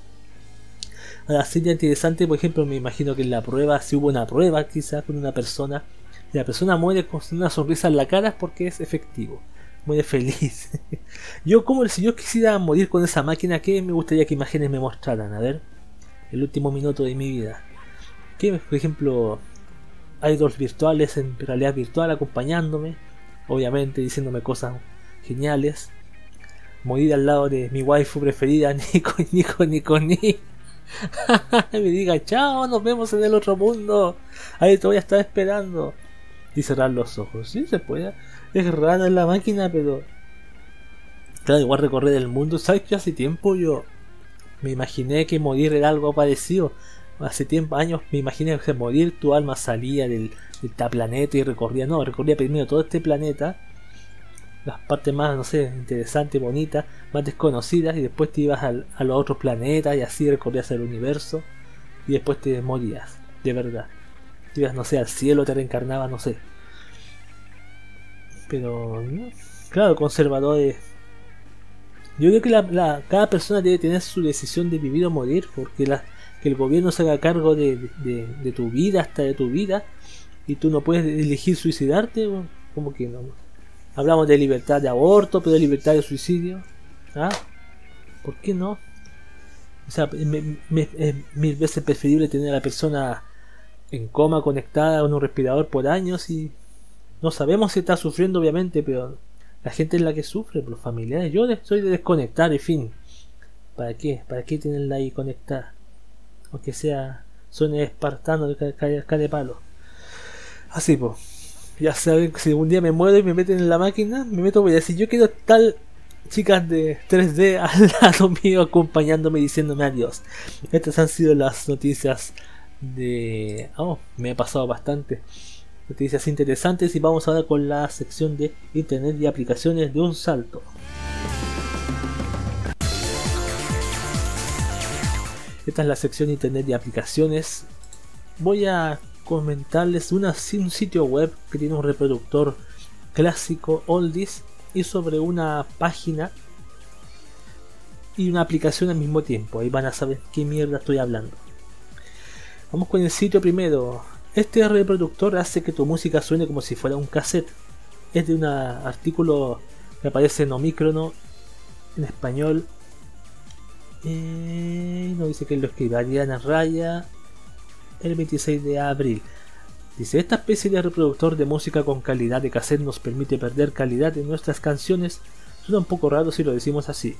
Ahora sería interesante, por ejemplo, me imagino que en la prueba, si hubo una prueba quizás con una persona, y la persona muere con una sonrisa en la cara porque es efectivo, muere feliz. [LAUGHS] yo como si yo quisiera morir con esa máquina, ¿qué me gustaría que imágenes me mostraran? A ver, el último minuto de mi vida. ¿Qué, por ejemplo, idols virtuales en realidad virtual acompañándome, obviamente diciéndome cosas geniales. Morir al lado de mi waifu preferida, [LAUGHS] Nico, Nico, Nico, Nico. [LAUGHS] me diga, chao, nos vemos en el otro mundo. Ahí te voy a estar esperando. Y cerrar los ojos. Sí, se puede. Es rara la máquina, pero. Claro, igual recorrer el mundo. ¿Sabes que hace tiempo yo me imaginé que morir era algo parecido? Hace tiempo, años, me imaginé que morir tu alma salía del, del planeta y recorría. No, recorría primero todo este planeta las partes más, no sé, interesantes, bonitas, más desconocidas, y después te ibas al, a los otros planetas y así recorrías el universo, y después te morías, de verdad. Te ibas, no sé, al cielo, te reencarnabas, no sé. Pero, claro, conservadores. Yo creo que la, cada persona debe tener su decisión de vivir o morir, porque la, que el gobierno se haga cargo de, de, tu vida, hasta de tu vida, y tú no puedes elegir suicidarte, como que no Hablamos de libertad de aborto, pero de libertad de suicidio. ¿Ah? ¿Por qué no? O sea, es mil veces preferible tener a la persona en coma conectada a un respirador por años y no sabemos si está sufriendo obviamente, pero la gente es la que sufre, los familiares. Yo soy de desconectar, en fin. ¿Para qué? ¿Para qué tenerla ahí conectada? Aunque sea suene espartano de de palo. Así pues ya saben, si un día me muero y me meten en la máquina, me meto, voy a decir, yo quiero tal chicas de 3D [LAUGHS] al lado mío acompañándome diciéndome adiós. Estas han sido las noticias de... Oh, me ha pasado bastante. Noticias interesantes y vamos ahora con la sección de Internet y aplicaciones de un salto. Esta es la sección Internet y aplicaciones. Voy a comentarles una, un sitio web que tiene un reproductor clásico oldies y sobre una página y una aplicación al mismo tiempo. Ahí van a saber qué mierda estoy hablando. Vamos con el sitio primero. Este reproductor hace que tu música suene como si fuera un cassette. Es de un artículo que aparece en Omicrono en español. Eh, no dice que lo escribe Ariana Raya el 26 de abril. Dice, esta especie de reproductor de música con calidad de cassette nos permite perder calidad en nuestras canciones. Suena un poco raro si lo decimos así.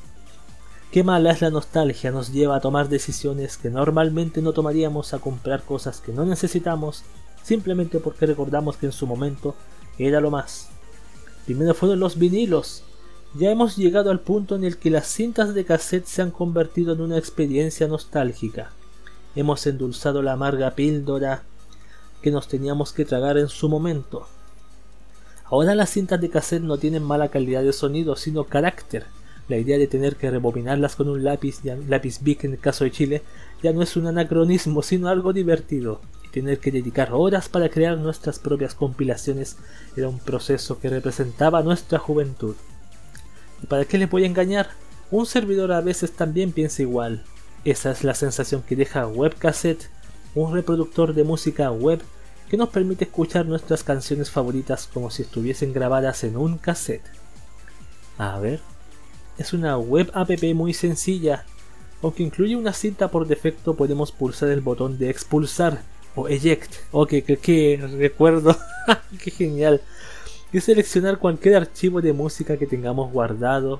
Qué mala es la nostalgia, nos lleva a tomar decisiones que normalmente no tomaríamos, a comprar cosas que no necesitamos, simplemente porque recordamos que en su momento era lo más. Primero fueron los vinilos. Ya hemos llegado al punto en el que las cintas de cassette se han convertido en una experiencia nostálgica hemos endulzado la amarga píldora que nos teníamos que tragar en su momento. Ahora las cintas de cassette no tienen mala calidad de sonido, sino carácter. La idea de tener que rebobinarlas con un lápiz, lápiz Bic en el caso de Chile, ya no es un anacronismo, sino algo divertido. Y tener que dedicar horas para crear nuestras propias compilaciones era un proceso que representaba nuestra juventud. ¿Y para qué les voy a engañar? Un servidor a veces también piensa igual. Esa es la sensación que deja Webcassette, un reproductor de música web que nos permite escuchar nuestras canciones favoritas como si estuviesen grabadas en un cassette. A ver, es una web app muy sencilla. Aunque incluye una cinta por defecto, podemos pulsar el botón de expulsar o eject. Ok, que, que recuerdo. [LAUGHS] Qué genial. Y seleccionar cualquier archivo de música que tengamos guardado.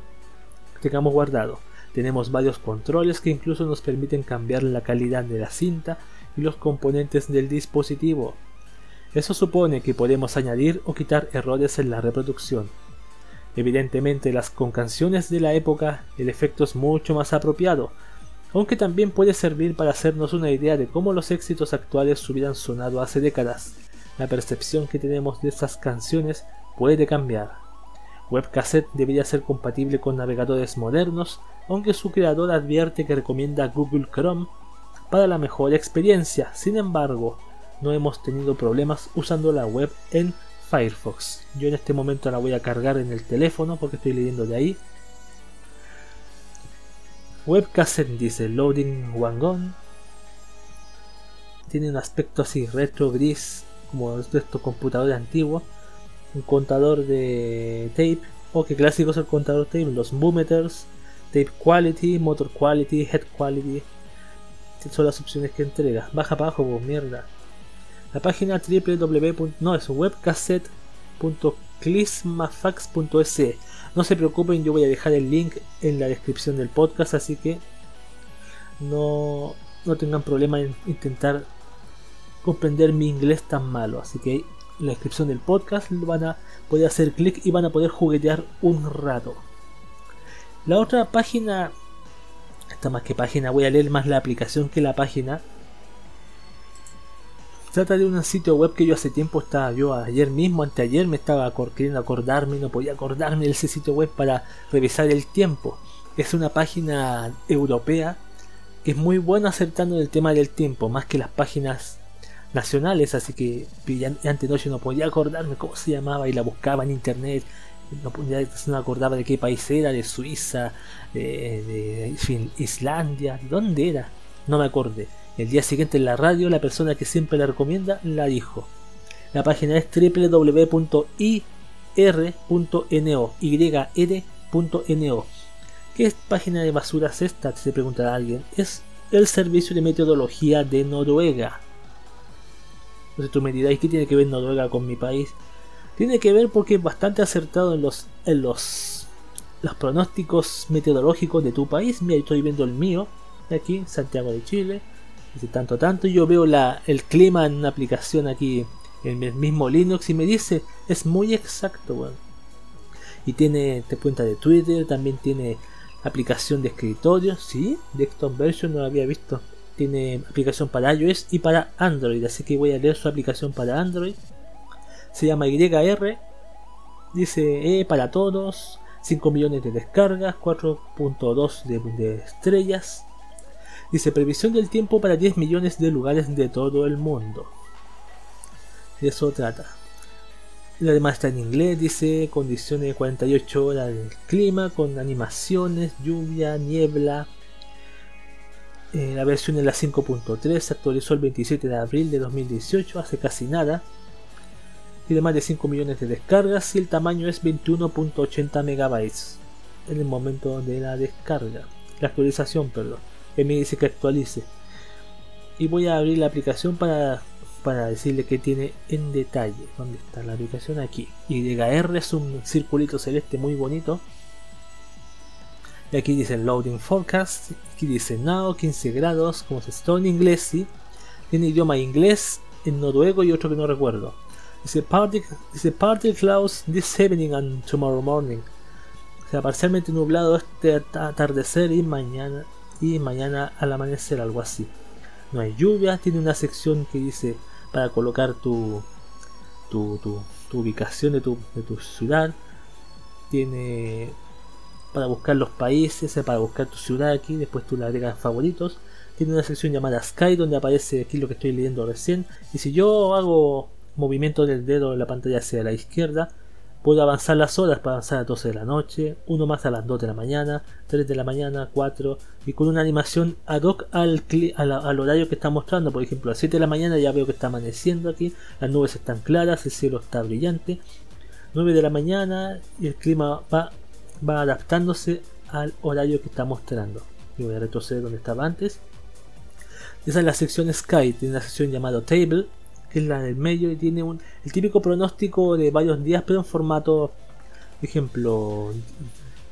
Tengamos guardado. Tenemos varios controles que incluso nos permiten cambiar la calidad de la cinta y los componentes del dispositivo. Eso supone que podemos añadir o quitar errores en la reproducción. Evidentemente las con canciones de la época el efecto es mucho más apropiado, aunque también puede servir para hacernos una idea de cómo los éxitos actuales hubieran sonado hace décadas. La percepción que tenemos de estas canciones puede cambiar. Webcassette debería ser compatible con navegadores modernos, aunque su creador advierte que recomienda Google Chrome para la mejor experiencia. Sin embargo, no hemos tenido problemas usando la web en Firefox. Yo en este momento la voy a cargar en el teléfono porque estoy leyendo de ahí. Webcassette dice Loading Wangon. Tiene un aspecto así retro gris como de estos computadores antiguos. Un contador de tape. Oh, que clásico es el contador tape. Los Boometers. Tape Quality, Motor Quality, Head Quality. Son las opciones que entrega. Baja abajo, pues, mierda. La página www. No, es webcassette.clismafax.es. No se preocupen, yo voy a dejar el link en la descripción del podcast, así que no, no tengan problema en intentar comprender mi inglés tan malo. Así que en la descripción del podcast van a poder hacer clic y van a poder juguetear un rato. La otra página, esta más que página, voy a leer más la aplicación que la página trata de un sitio web que yo hace tiempo estaba, yo ayer mismo, anteayer me estaba queriendo acordarme no podía acordarme de ese sitio web para revisar el tiempo. Es una página europea que es muy buena acertando el tema del tiempo, más que las páginas nacionales, así que antes yo no podía acordarme cómo se llamaba y la buscaba en internet, no, podía, no acordaba de qué país era, de Suiza, de, de Islandia, ¿dónde era? No me acordé. El día siguiente en la radio, la persona que siempre la recomienda la dijo. La página es www.ir.no. ¿Qué página de basura es esta? Se preguntará alguien. Es el Servicio de Meteorología de Noruega. Entonces tú me dirás, ¿qué tiene que ver Noruega con mi país? Tiene que ver porque es bastante acertado en los, en los, los pronósticos meteorológicos de tu país. Mira, estoy viendo el mío, de aquí, Santiago de Chile dice tanto tanto yo veo la, el clima en una aplicación aquí en el mismo Linux y me dice es muy exacto y tiene te cuenta de Twitter también tiene aplicación de escritorio sí desktop version no lo había visto. Tiene aplicación para iOS y para Android así que voy a leer su aplicación para Android. Se llama YR dice E para todos 5 millones de descargas 4.2 de, de estrellas Dice previsión del tiempo para 10 millones de lugares de todo el mundo. De eso trata. Además está en inglés, dice condiciones de 48 horas del clima, con animaciones, lluvia, niebla. Eh, la versión es la 5.3, se actualizó el 27 de abril de 2018, hace casi nada. Tiene más de 5 millones de descargas y el tamaño es 21.80 megabytes en el momento de la descarga. La actualización, perdón me dice que actualice. Y voy a abrir la aplicación para, para decirle que tiene en detalle. ¿Dónde está la aplicación? Aquí. YR es un circulito celeste muy bonito. Y aquí dice Loading Forecast. Aquí dice Now 15 grados. Como se está en inglés, ¿sí? Tiene idioma inglés, en noruego y otro que no recuerdo. Dice Party, dice party Clouds this evening and tomorrow morning. O sea, parcialmente nublado este atardecer y mañana y mañana al amanecer, algo así. No hay lluvia, tiene una sección que dice para colocar tu, tu, tu, ubicación de tu, de tu ciudad. Tiene para buscar los países, eh, para buscar tu ciudad aquí, después tú le agregas favoritos. Tiene una sección llamada Sky donde aparece aquí lo que estoy leyendo recién. Y si yo hago movimiento del dedo en la pantalla hacia la izquierda, Puedo avanzar las horas para avanzar a las 12 de la noche, uno más a las 2 de la mañana, 3 de la mañana, 4, y con una animación ad hoc al, al, horario que está mostrando. Por ejemplo, a las 7 de la mañana ya veo que está amaneciendo aquí, las nubes están claras, el cielo está brillante. 9 de la mañana y el clima va, va adaptándose al horario que está mostrando. Y voy a retroceder donde estaba antes. Esa es la sección Sky, tiene una sección llamada Table, que es la del medio y tiene un, el típico pronóstico de varios días, pero en formato, ejemplo,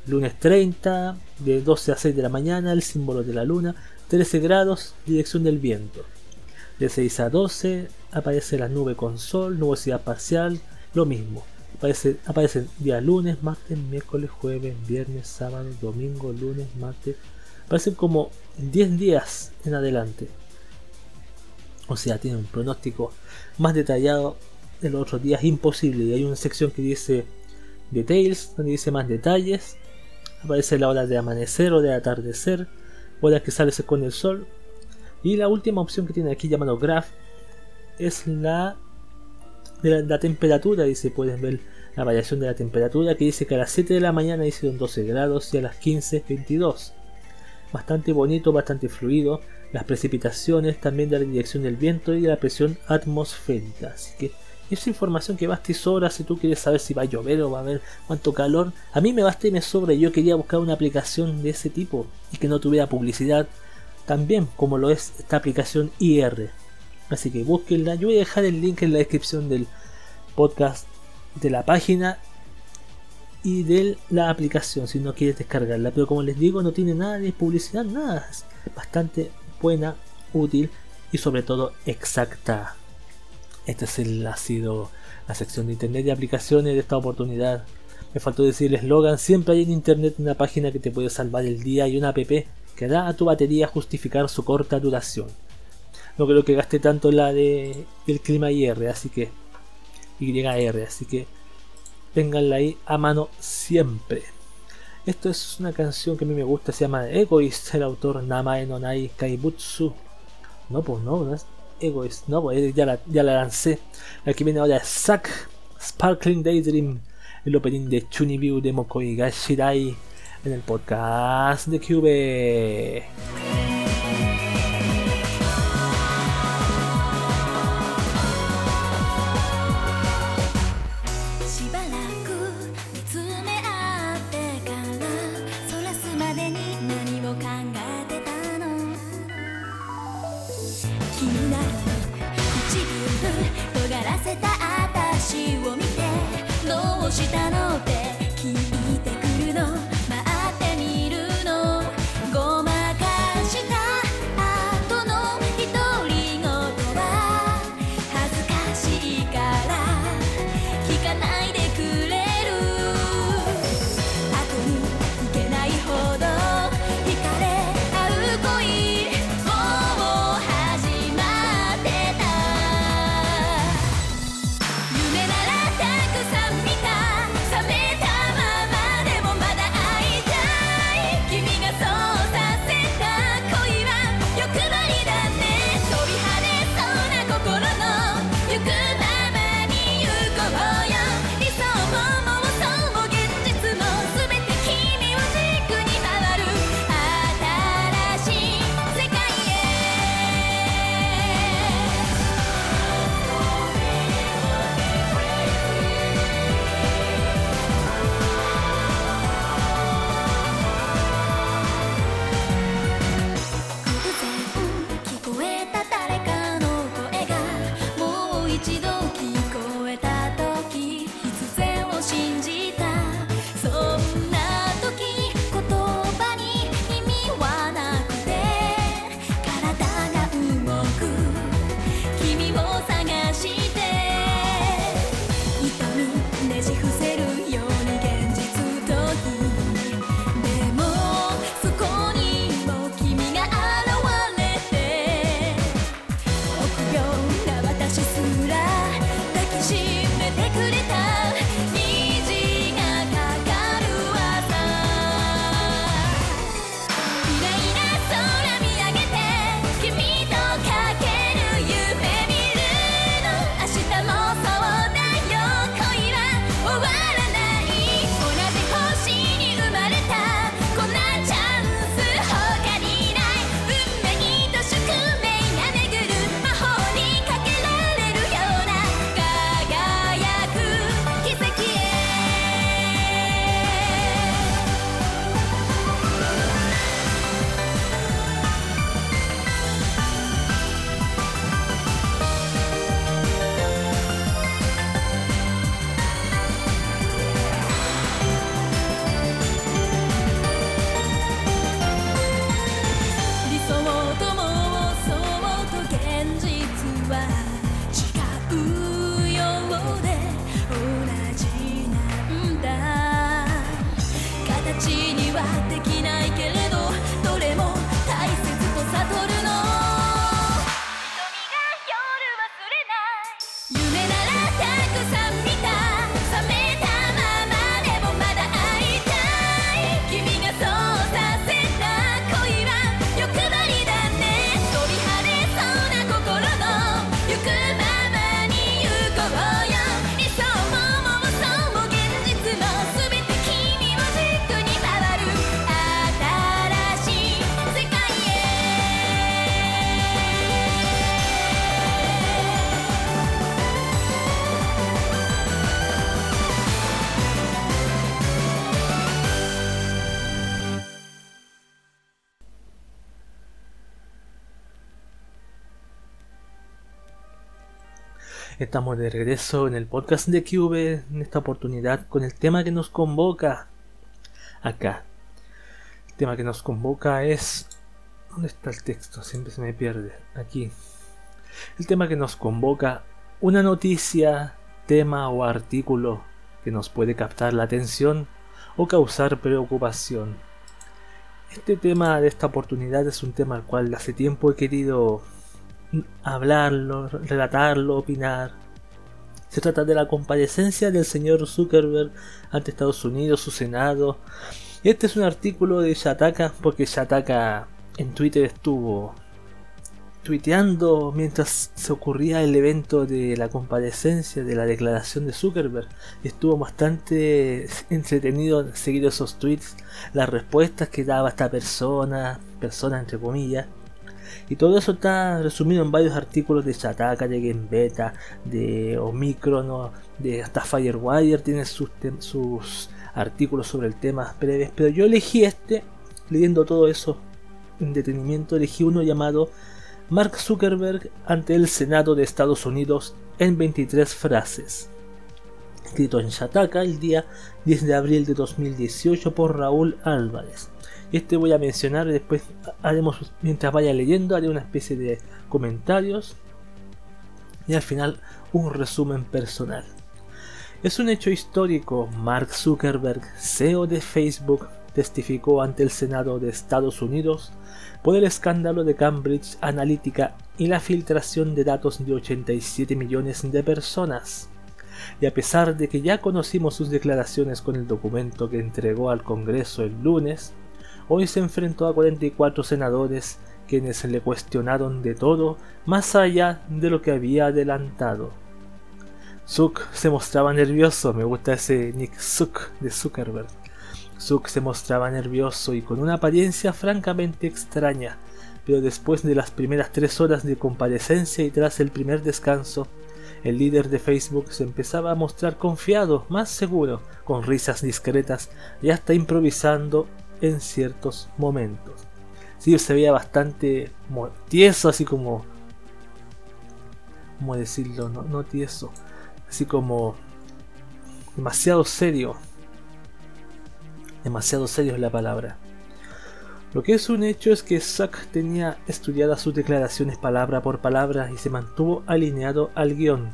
Lunes 30, de 12 a 6 de la mañana, el símbolo de la luna, 13 grados, dirección del viento. De 6 a 12 aparece la nube con sol, nubosidad parcial, lo mismo. Aparece, aparecen día lunes, martes, miércoles, jueves, viernes, sábado, domingo, lunes, martes. Aparecen como 10 días en adelante. O sea, tiene un pronóstico más detallado de los otros días imposible. Y hay una sección que dice Details, donde dice más detalles. Aparece la hora de amanecer o de atardecer, hora que sale con el sol. Y la última opción que tiene aquí llamado Graph es la de la, temperatura, dice, pueden ver la variación de la temperatura que dice que a las 7 de la mañana hicieron 12 grados y a las 15 22. Bastante bonito, bastante fluido. Las precipitaciones también de la dirección del viento y de la presión atmosférica. Así que es información que basta y sobra si tú quieres saber si va a llover o va a haber cuánto calor. A mí me basta y me sobra. Yo quería buscar una aplicación de ese tipo y que no tuviera publicidad. También como lo es esta aplicación IR. Así que búsquenla. Yo voy a dejar el link en la descripción del podcast, de la página y de la aplicación si no quieres descargarla. Pero como les digo, no tiene nada de publicidad, nada. Bastante buena, útil y sobre todo exacta. Esta es el, ha sido la sección de internet de aplicaciones de esta oportunidad. Me faltó decir el eslogan, siempre hay en internet una página que te puede salvar el día y una app que da a tu batería justificar su corta duración no creo que gaste tanto la de el clima IR, así que YR, así que tenganla ahí a mano siempre. Esto es una canción que a mí me gusta, se llama Egoist, el autor Namae Nonai Kaibutsu. No, pues no, no es Egoist, no, pues ya la, ya la lancé. La viene ahora es Zack Sparkling Daydream, el opening de Chunibyu de Mokoi Gashirai en el podcast de Cube. Estamos de regreso en el podcast de Cube, en esta oportunidad con el tema que nos convoca acá. El tema que nos convoca es... ¿Dónde está el texto? Siempre se me pierde. Aquí. El tema que nos convoca, una noticia, tema o artículo que nos puede captar la atención o causar preocupación. Este tema de esta oportunidad es un tema al cual hace tiempo he querido hablarlo, relatarlo, opinar. Se trata de la comparecencia del señor Zuckerberg ante Estados Unidos, su Senado. Este es un artículo de Shataka, porque Shataka en Twitter estuvo tuiteando mientras se ocurría el evento de la comparecencia de la declaración de Zuckerberg. Estuvo bastante entretenido seguir esos tweets, las respuestas que daba esta persona, persona entre comillas. Y todo eso está resumido en varios artículos de Shataka, de Game de Omicron, de hasta Firewire, tiene sus, sus artículos sobre el tema breves. Pero yo elegí este, leyendo todo eso en detenimiento, elegí uno llamado Mark Zuckerberg ante el Senado de Estados Unidos en 23 frases. Escrito en Shataka el día 10 de abril de 2018 por Raúl Álvarez. Este voy a mencionar, después haremos, mientras vaya leyendo, haré una especie de comentarios y al final un resumen personal. Es un hecho histórico, Mark Zuckerberg, CEO de Facebook, testificó ante el Senado de Estados Unidos por el escándalo de Cambridge Analytica y la filtración de datos de 87 millones de personas. Y a pesar de que ya conocimos sus declaraciones con el documento que entregó al Congreso el lunes, hoy se enfrentó a 44 senadores quienes le cuestionaron de todo más allá de lo que había adelantado. Zuck se mostraba nervioso, me gusta ese Nick Zuck de Zuckerberg. Zuck se mostraba nervioso y con una apariencia francamente extraña, pero después de las primeras tres horas de comparecencia y tras el primer descanso, el líder de Facebook se empezaba a mostrar confiado, más seguro, con risas discretas y hasta improvisando en ciertos momentos. Sí, se veía bastante tieso, así como... ¿Cómo decirlo? No, no tieso. Así como... Demasiado serio. Demasiado serio es la palabra. Lo que es un hecho es que Zuck tenía estudiadas sus declaraciones palabra por palabra y se mantuvo alineado al guion,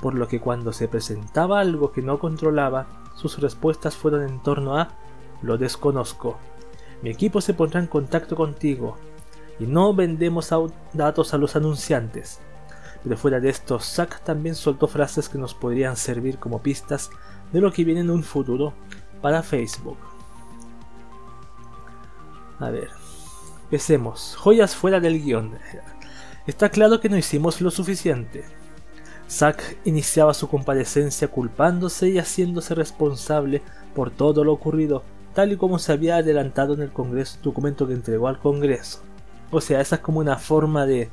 por lo que cuando se presentaba algo que no controlaba, sus respuestas fueron en torno a lo desconozco. Mi equipo se pondrá en contacto contigo y no vendemos datos a los anunciantes. Pero fuera de esto, Zack también soltó frases que nos podrían servir como pistas de lo que viene en un futuro para Facebook. A ver, empecemos. Joyas fuera del guion. Está claro que no hicimos lo suficiente. Zack iniciaba su comparecencia culpándose y haciéndose responsable por todo lo ocurrido, tal y como se había adelantado en el Congreso, documento que entregó al Congreso. O sea, esa es como una forma de,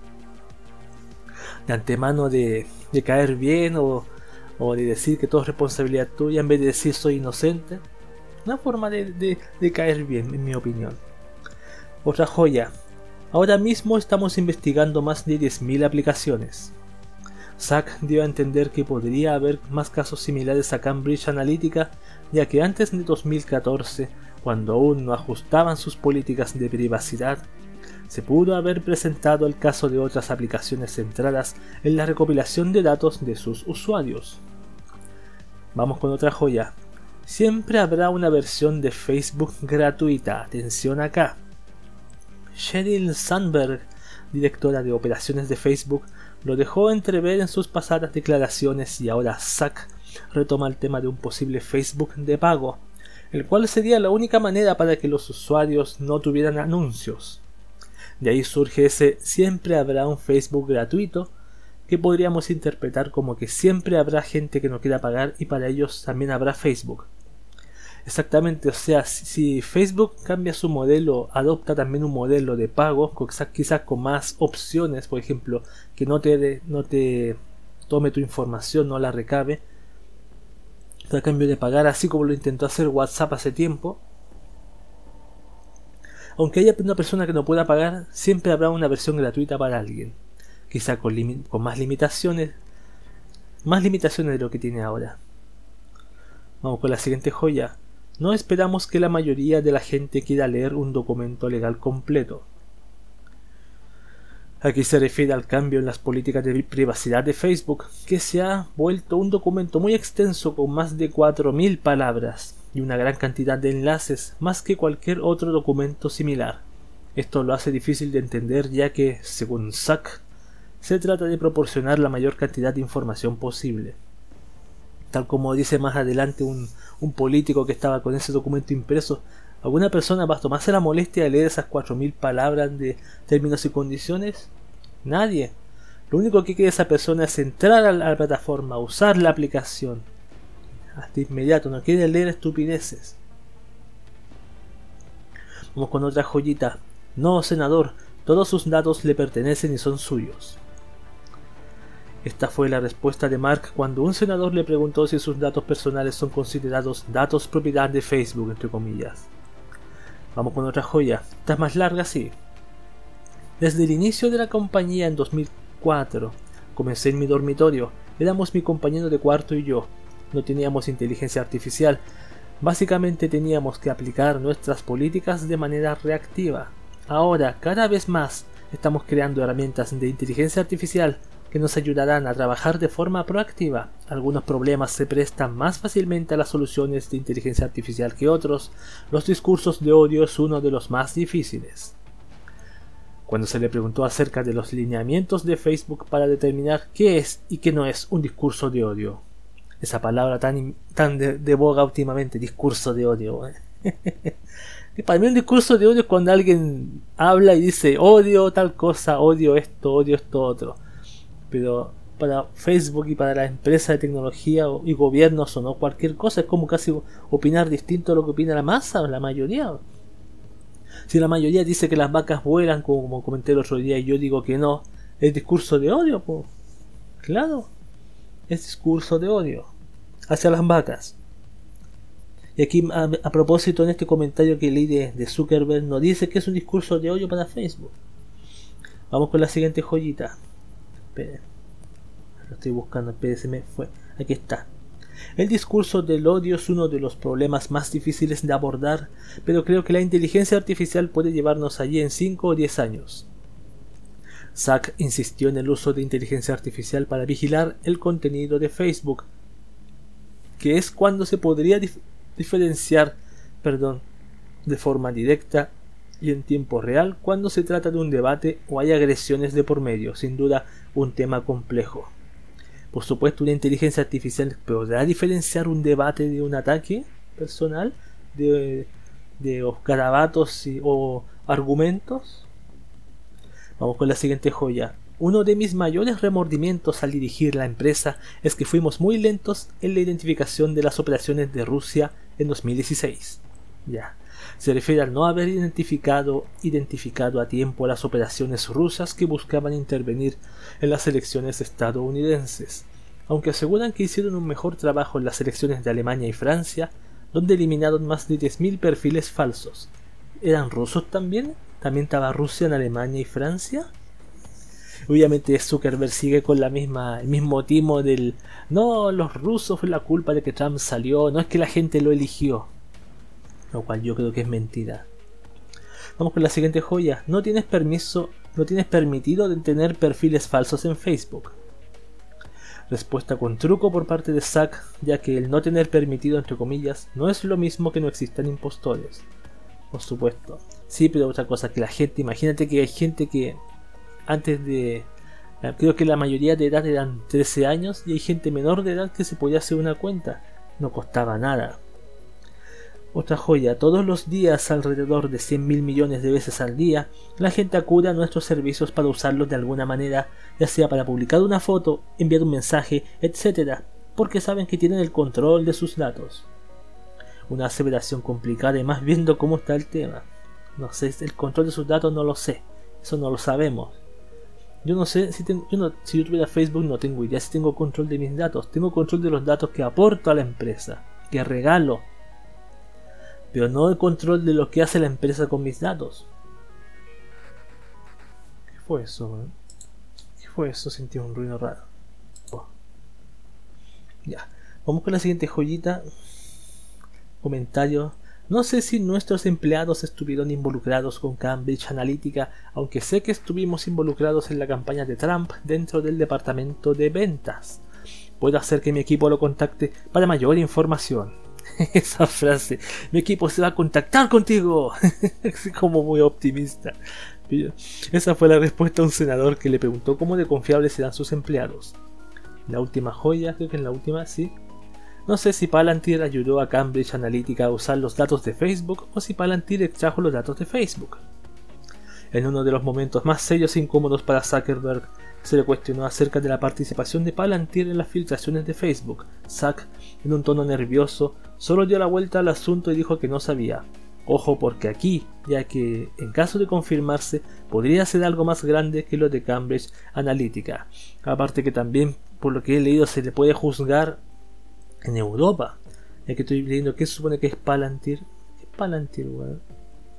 de antemano de, de caer bien o, o de decir que todo es responsabilidad tuya en vez de decir soy inocente. Una forma de, de- caer bien, en mi opinión. Otra joya. Ahora mismo estamos investigando más de 10.000 aplicaciones. Zack dio a entender que podría haber más casos similares a Cambridge Analytica, ya que antes de 2014, cuando aún no ajustaban sus políticas de privacidad, se pudo haber presentado el caso de otras aplicaciones centradas en la recopilación de datos de sus usuarios. Vamos con otra joya. siempre habrá una versión de Facebook gratuita. Atención acá. Sheryl Sandberg, directora de operaciones de Facebook, lo dejó entrever en sus pasadas declaraciones y ahora Zack retoma el tema de un posible Facebook de pago, el cual sería la única manera para que los usuarios no tuvieran anuncios. De ahí surge ese siempre habrá un Facebook gratuito que podríamos interpretar como que siempre habrá gente que no quiera pagar y para ellos también habrá Facebook. Exactamente, o sea, si, Facebook cambia su modelo, adopta también un modelo de pago, quizás, con más opciones, por ejemplo, que no te, no te tome tu información, no la recabe, a cambio de pagar, así como lo intentó hacer WhatsApp hace tiempo. Aunque haya una persona que no pueda pagar, siempre habrá una versión gratuita para alguien, quizá con, más limitaciones, más limitaciones de lo que tiene ahora. Vamos con la siguiente joya. No esperamos que la mayoría de la gente quiera leer un documento legal completo. Aquí se refiere al cambio en las políticas de privacidad de Facebook, que se ha vuelto un documento muy extenso con más de 4.000 palabras y una gran cantidad de enlaces, más que cualquier otro documento similar. Esto lo hace difícil de entender ya que, según Zack, se trata de proporcionar la mayor cantidad de información posible tal como dice más adelante un, político que estaba con ese documento impreso, ¿alguna persona va a tomarse la molestia de leer esas cuatro mil palabras de términos y condiciones? Nadie. Lo único que quiere esa persona es entrar a la plataforma, usar la aplicación. Hasta inmediato, no quiere leer estupideces. Vamos con otra joyita. No, senador, todos sus datos le pertenecen y son suyos. Esta fue la respuesta de Mark cuando un senador le preguntó si sus datos personales son considerados datos propiedad de Facebook, entre comillas. Vamos con otra joya. Esta es más larga, sí. Desde el inicio de la compañía en 2004, comencé en mi dormitorio. Éramos mi compañero de cuarto y yo. No teníamos inteligencia artificial. Básicamente teníamos que aplicar nuestras políticas de manera reactiva. Ahora, cada vez más, estamos creando herramientas de inteligencia artificial nos ayudarán a trabajar de forma proactiva. Algunos problemas se prestan más fácilmente a las soluciones de inteligencia artificial que otros. Los discursos de odio es uno de los más difíciles. Cuando se le preguntó acerca de los lineamientos de Facebook para determinar qué es y qué no es un discurso de odio. Esa palabra tan, tan de, boga últimamente, discurso de odio. [LAUGHS] para mí un discurso de odio es cuando alguien habla y dice odio tal cosa, odio esto, odio esto otro pero para Facebook y para las empresas de tecnología y gobiernos o no cualquier cosa es como casi opinar distinto a lo que opina la masa la mayoría. Si la mayoría dice que las vacas vuelan, como comenté el otro día, y yo digo que no, es discurso de odio, pues. Claro, es discurso de odio hacia las vacas. Y aquí, a, propósito, en este comentario que leí de, de Zuckerberg, no dice que es un discurso de odio para Facebook. Vamos con la siguiente joyita. Lo estoy buscando, el fue. Aquí está. El discurso del odio es uno de los problemas más difíciles de abordar, pero creo que la inteligencia artificial puede llevarnos allí en 5 o 10 años. Zack insistió en el uso de inteligencia artificial para vigilar el contenido de Facebook, que es cuando se podría diferenciar, perdón, de forma directa y en tiempo real cuando se trata de un debate o hay agresiones de por medio, sin duda un tema complejo. Por supuesto, una inteligencia artificial podrá diferenciar un debate de un ataque personal, de, de garabatos o argumentos. Vamos con la siguiente joya. Uno de mis mayores remordimientos al dirigir la empresa es que fuimos muy lentos en la identificación de las operaciones de Rusia en 2016. Ya, se refiere al no haber identificado, identificado a tiempo las operaciones rusas que buscaban intervenir en las elecciones estadounidenses, aunque aseguran que hicieron un mejor trabajo en las elecciones de Alemania y Francia, donde eliminaron más de 10.000 perfiles falsos. ¿Eran rusos también? ¿También estaba Rusia en Alemania y Francia? Obviamente Zuckerberg sigue con la misma, el mismo timo del no, los rusos fue la culpa de que Trump salió, no es que la gente lo eligió lo cual yo creo que es mentira. Vamos con la siguiente joya. No tienes permiso, no tienes permitido de tener perfiles falsos en Facebook. Respuesta con truco por parte de Zack, ya que el no tener permitido, entre comillas, no es lo mismo que no existan impostores. Por supuesto. Sí, pero otra cosa, que la gente, imagínate que hay gente que antes de... Creo que la mayoría de edad eran 13 años y hay gente menor de edad que se podía hacer una cuenta. No costaba nada. Otra joya, todos los días, alrededor de 100 mil millones de veces al día, la gente acude a nuestros servicios para usarlos de alguna manera, ya sea para publicar una foto, enviar un mensaje, etc., porque saben que tienen el control de sus datos. Una aseveración complicada y más viendo cómo está el tema. No sé, el control de sus datos no lo sé, eso no lo sabemos. Yo no sé si, ten- yo si yo Facebook no tengo idea si tengo control de mis datos, tengo control de los datos que aporto a la empresa, que regalo, pero no el control de lo que hace la empresa con mis datos. ¿Qué fue eso? ¿Qué fue eso? Sentí un ruido raro. Ya, vamos con la siguiente joyita. Comentario. No sé si nuestros empleados estuvieron involucrados con Cambridge Analytica, aunque sé que estuvimos involucrados en la campaña de Trump dentro del departamento de ventas. Puedo hacer que mi equipo lo contacte para mayor información. [LAUGHS] Esa frase, mi equipo se va a contactar contigo. [LAUGHS] Como muy optimista. Esa fue la respuesta a un senador que le preguntó cómo de confiables eran sus empleados. La última joya, creo que en la última sí. No sé si Palantir ayudó a Cambridge Analytica a usar los datos de Facebook o si Palantir extrajo los datos de Facebook. En uno de los momentos más serios e incómodos para Zuckerberg, se le cuestionó acerca de la participación de Palantir en las filtraciones de Facebook. Zuck, en un tono nervioso, solo dio la vuelta al asunto y dijo que no sabía. Ojo porque aquí, ya que en caso de confirmarse, podría ser algo más grande que lo de Cambridge Analytica. Aparte que también, por lo que he leído, se le puede juzgar en Europa. Ya que estoy leyendo que supone que es Palantir. ¿Qué es Palantir, weón?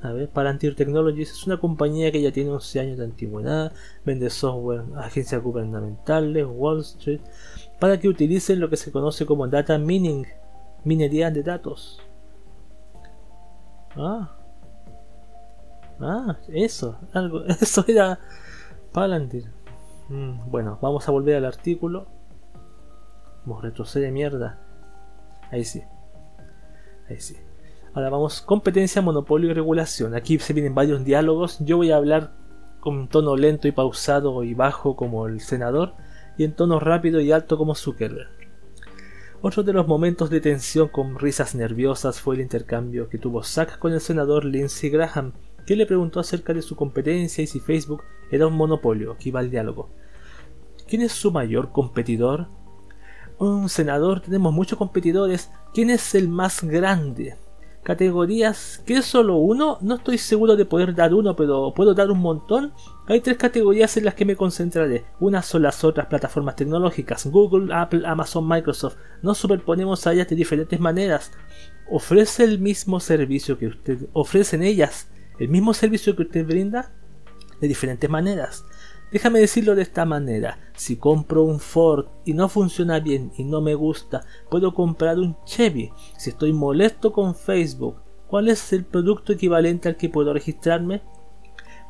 A ver, Palantir Technologies es una compañía que ya tiene 11 años de antigüedad, vende software a agencias gubernamentales, Wall Street, para que utilicen lo que se conoce como data mining, minería de datos. Ah, ah, eso, algo, [LAUGHS] eso era Palantir. Mm, bueno, vamos a volver al artículo. Vamos, retrocede mierda. Ahí sí. Ahí sí. Ahora vamos, competencia, monopolio y regulación. Aquí se vienen varios diálogos. Yo voy a hablar con tono lento y pausado y bajo como el senador y en tono rápido y alto como Zuckerberg. Otro de los momentos de tensión con risas nerviosas fue el intercambio que tuvo Zack con el senador Lindsey Graham, que le preguntó acerca de su competencia y si Facebook era un monopolio. Aquí va el diálogo. ¿Quién es su mayor competidor? Un senador, tenemos muchos competidores. ¿Quién es el más grande? Categorías, ¿qué es solo uno? No estoy seguro de poder dar uno, pero puedo dar un montón. Hay tres categorías en las que me concentraré. Una son las otras plataformas tecnológicas, Google, Apple, Amazon, Microsoft. Nos superponemos a ellas de diferentes maneras. Ofrece el mismo servicio que usted, ofrecen ellas el mismo servicio que usted brinda de diferentes maneras. Déjame decirlo de esta manera. Si compro un Ford y no funciona bien y no me gusta, puedo comprar un Chevy. Si estoy molesto con Facebook, ¿cuál es el producto equivalente al que puedo registrarme?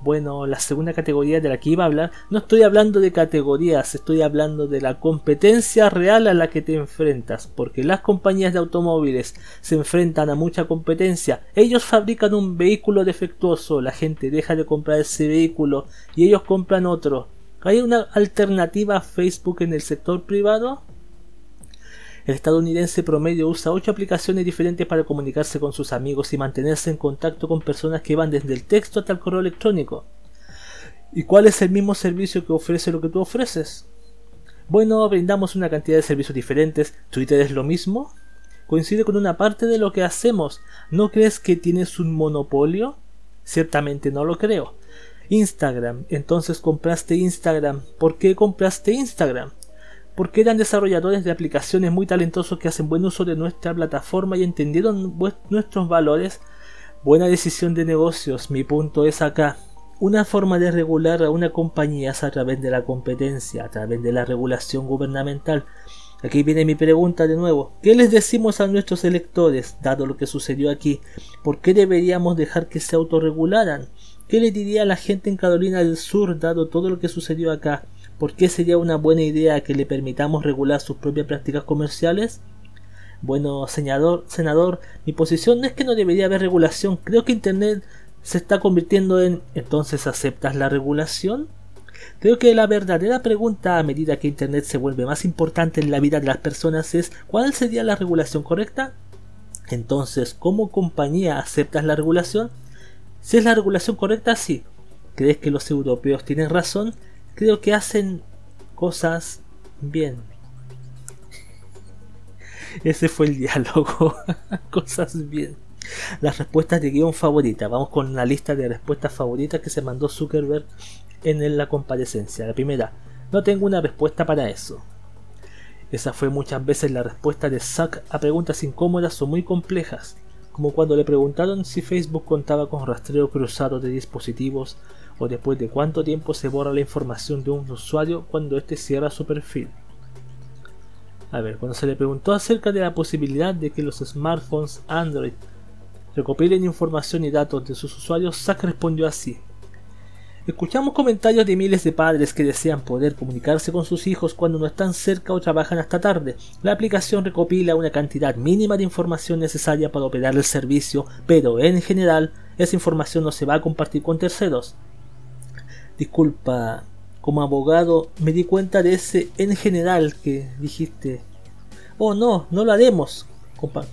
Bueno, la segunda categoría de la que iba a hablar, no estoy hablando de categorías, estoy hablando de la competencia real a la que te enfrentas, porque las compañías de automóviles se enfrentan a mucha competencia. Ellos fabrican un vehículo defectuoso, la gente deja de comprar ese vehículo y ellos compran otro. ¿Hay una alternativa a Facebook en el sector privado? El estadounidense promedio usa ocho aplicaciones diferentes para comunicarse con sus amigos y mantenerse en contacto con personas que van desde el texto hasta el correo electrónico. ¿Y cuál es el mismo servicio que ofrece lo que tú ofreces? Bueno, brindamos una cantidad de servicios diferentes. ¿Twitter es lo mismo? Coincide con una parte de lo que hacemos. ¿No crees que tienes un monopolio? Ciertamente no lo creo. Instagram. Entonces compraste Instagram. ¿Por qué compraste Instagram? Porque eran desarrolladores de aplicaciones muy talentosos que hacen buen uso de nuestra plataforma y entendieron nuestros valores. Buena decisión de negocios, mi punto es acá. Una forma de regular a una compañía es a través de la competencia, a través de la regulación gubernamental. Aquí viene mi pregunta de nuevo. ¿Qué les decimos a nuestros electores, dado lo que sucedió aquí? ¿Por qué deberíamos dejar que se autorregularan? ¿Qué le diría a la gente en Carolina del Sur, dado todo lo que sucedió acá? ¿Por qué sería una buena idea que le permitamos regular sus propias prácticas comerciales? Bueno, senador, senador, mi posición no es que no debería haber regulación, creo que Internet se está convirtiendo en ¿entonces aceptas la regulación? Creo que la verdadera pregunta a medida que Internet se vuelve más importante en la vida de las personas es ¿cuál sería la regulación correcta? Entonces, ¿cómo compañía aceptas la regulación? Si es la regulación correcta, sí. ¿Crees que los europeos tienen razón? Creo que hacen cosas bien. Ese fue el diálogo. [LAUGHS] cosas bien. Las respuestas de guion favorita. Vamos con la lista de respuestas favoritas que se mandó Zuckerberg en la comparecencia. La primera, no tengo una respuesta para eso. Esa fue muchas veces la respuesta de Zuck a preguntas incómodas o muy complejas, como cuando le preguntaron si Facebook contaba con rastreo cruzado de dispositivos o después de cuánto tiempo se borra la información de un usuario cuando éste cierra su perfil. A ver, cuando se le preguntó acerca de la posibilidad de que los smartphones Android recopilen información y datos de sus usuarios, Zuck respondió así. Escuchamos comentarios de miles de padres que desean poder comunicarse con sus hijos cuando no están cerca o trabajan hasta tarde. La aplicación recopila una cantidad mínima de información necesaria para operar el servicio, pero en general esa información no se va a compartir con terceros. Disculpa, como abogado me di cuenta de ese en general que dijiste. Oh no, no lo haremos. Compa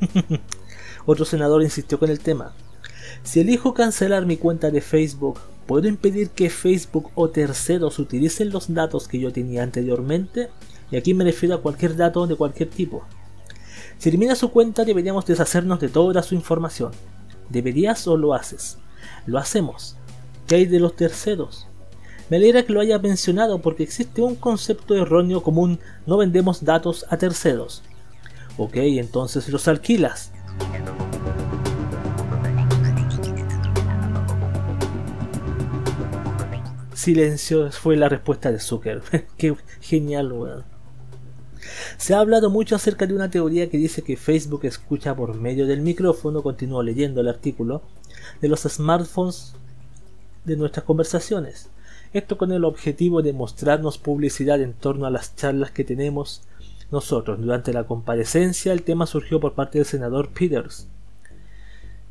[LAUGHS] Otro senador insistió con el tema. Si elijo cancelar mi cuenta de Facebook, ¿Puedo impedir que Facebook o terceros utilicen los datos que yo tenía anteriormente? Y aquí me refiero a cualquier dato de cualquier tipo. Si elimina su cuenta deberíamos deshacernos de toda su información. ¿Deberías o lo haces? Lo hacemos. ¿Qué hay de los terceros? Me alegra que lo haya mencionado porque existe un concepto erróneo común, no vendemos datos a terceros. Ok, entonces los alquilas. Silencio fue la respuesta de Zucker. [LAUGHS] Qué genial, weón. Se ha hablado mucho acerca de una teoría que dice que Facebook escucha por medio del micrófono, continúo leyendo el artículo, de los smartphones de nuestras conversaciones. Esto con el objetivo de mostrarnos publicidad en torno a las charlas que tenemos nosotros. Durante la comparecencia el tema surgió por parte del senador Peters.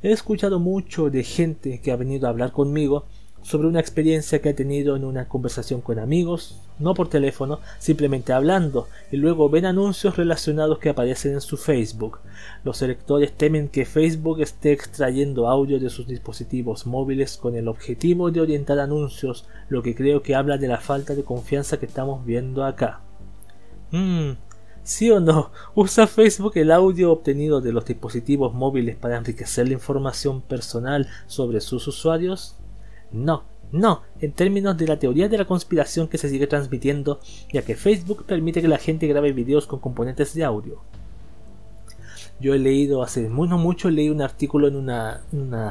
He escuchado mucho de gente que ha venido a hablar conmigo sobre una experiencia que ha tenido en una conversación con amigos, no por teléfono, simplemente hablando, y luego ven anuncios relacionados que aparecen en su Facebook. Los electores temen que Facebook esté extrayendo audio de sus dispositivos móviles con el objetivo de orientar anuncios, lo que creo que habla de la falta de confianza que estamos viendo acá. Hmm, ¿Sí o no? ¿Usa Facebook el audio obtenido de los dispositivos móviles para enriquecer la información personal sobre sus usuarios? No, no, en términos de la teoría de la conspiración que se sigue transmitiendo, ya que Facebook permite que la gente grabe videos con componentes de audio. Yo he leído hace muy no mucho, leí un artículo en una,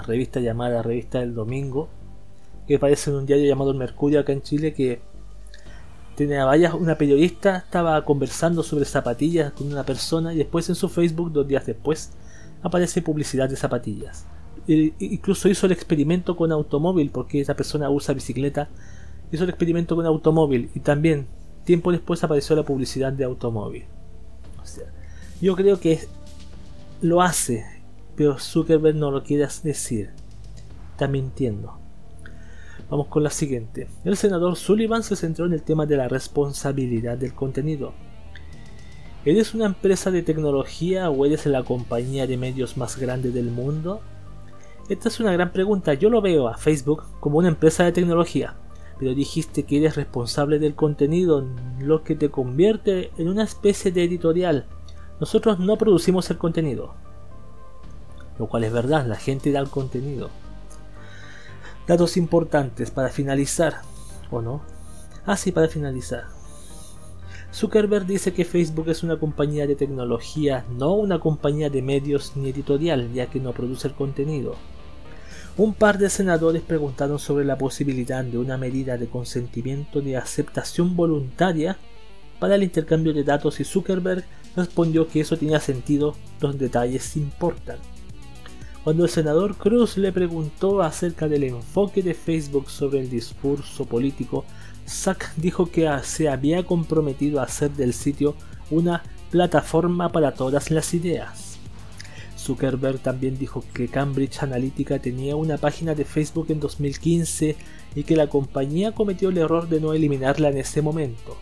revista llamada Revista del Domingo, que aparece en un diario llamado El Mercurio acá en Chile, que tenía varias, una periodista estaba conversando sobre zapatillas con una persona y después en su Facebook, dos días después, aparece publicidad de zapatillas incluso hizo el experimento con automóvil, porque esa persona usa bicicleta, hizo el experimento con automóvil y también tiempo después apareció la publicidad de automóvil. Yo creo que lo hace, pero Zuckerberg no lo quiere decir. Está mintiendo. Vamos con la siguiente. El senador Sullivan se centró en el tema de la responsabilidad del contenido. ¿Eres una empresa de tecnología o eres la compañía de medios más grande del mundo? Esta es una gran pregunta. Yo lo veo a Facebook como una empresa de tecnología, pero dijiste que eres responsable del contenido, lo que te convierte en una especie de editorial. Nosotros no producimos el contenido. Lo cual es verdad, la gente da el contenido. Datos importantes para finalizar, ¿o no? Ah, sí, para finalizar. Zuckerberg dice que Facebook es una compañía de tecnología, no una compañía de medios ni editorial, ya que no produce el contenido. Un par de senadores preguntaron sobre la posibilidad de una medida de consentimiento de aceptación voluntaria para el intercambio de datos y Zuckerberg respondió que eso tenía sentido, los detalles importan. Cuando el senador Cruz le preguntó acerca del enfoque de Facebook sobre el discurso político, Zack dijo que se había comprometido a hacer del sitio una plataforma para todas las ideas. Zuckerberg también dijo que Cambridge Analytica tenía una página de Facebook en 2015 y que la compañía cometió el error de no eliminarla en ese momento.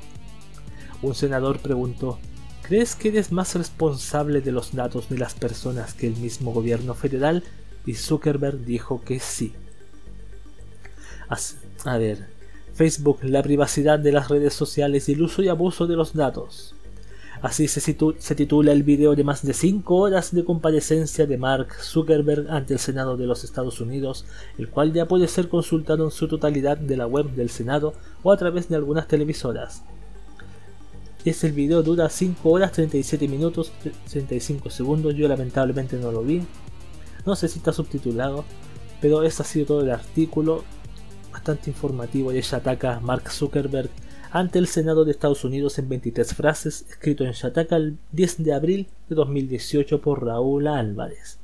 Un senador preguntó, ¿crees que eres más responsable de los datos de las personas que el mismo gobierno federal? Y Zuckerberg dijo que sí. A ver, Facebook, la privacidad de las redes sociales y el uso y abuso de los datos. Así se, se, titula el video de más de 5 horas de comparecencia de Mark Zuckerberg ante el Senado de los Estados Unidos, el cual ya puede ser consultado en su totalidad de la web del Senado o a través de algunas televisoras. Este video dura 5 horas 37 minutos 35 segundos, yo lamentablemente no lo vi. No sé si está subtitulado, pero este ha sido todo el artículo, bastante informativo y ella ataca a Mark Zuckerberg ante el Senado de Estados Unidos en 23 frases, escrito en Shataka el 10 de abril de 2018 por Raúl Álvarez.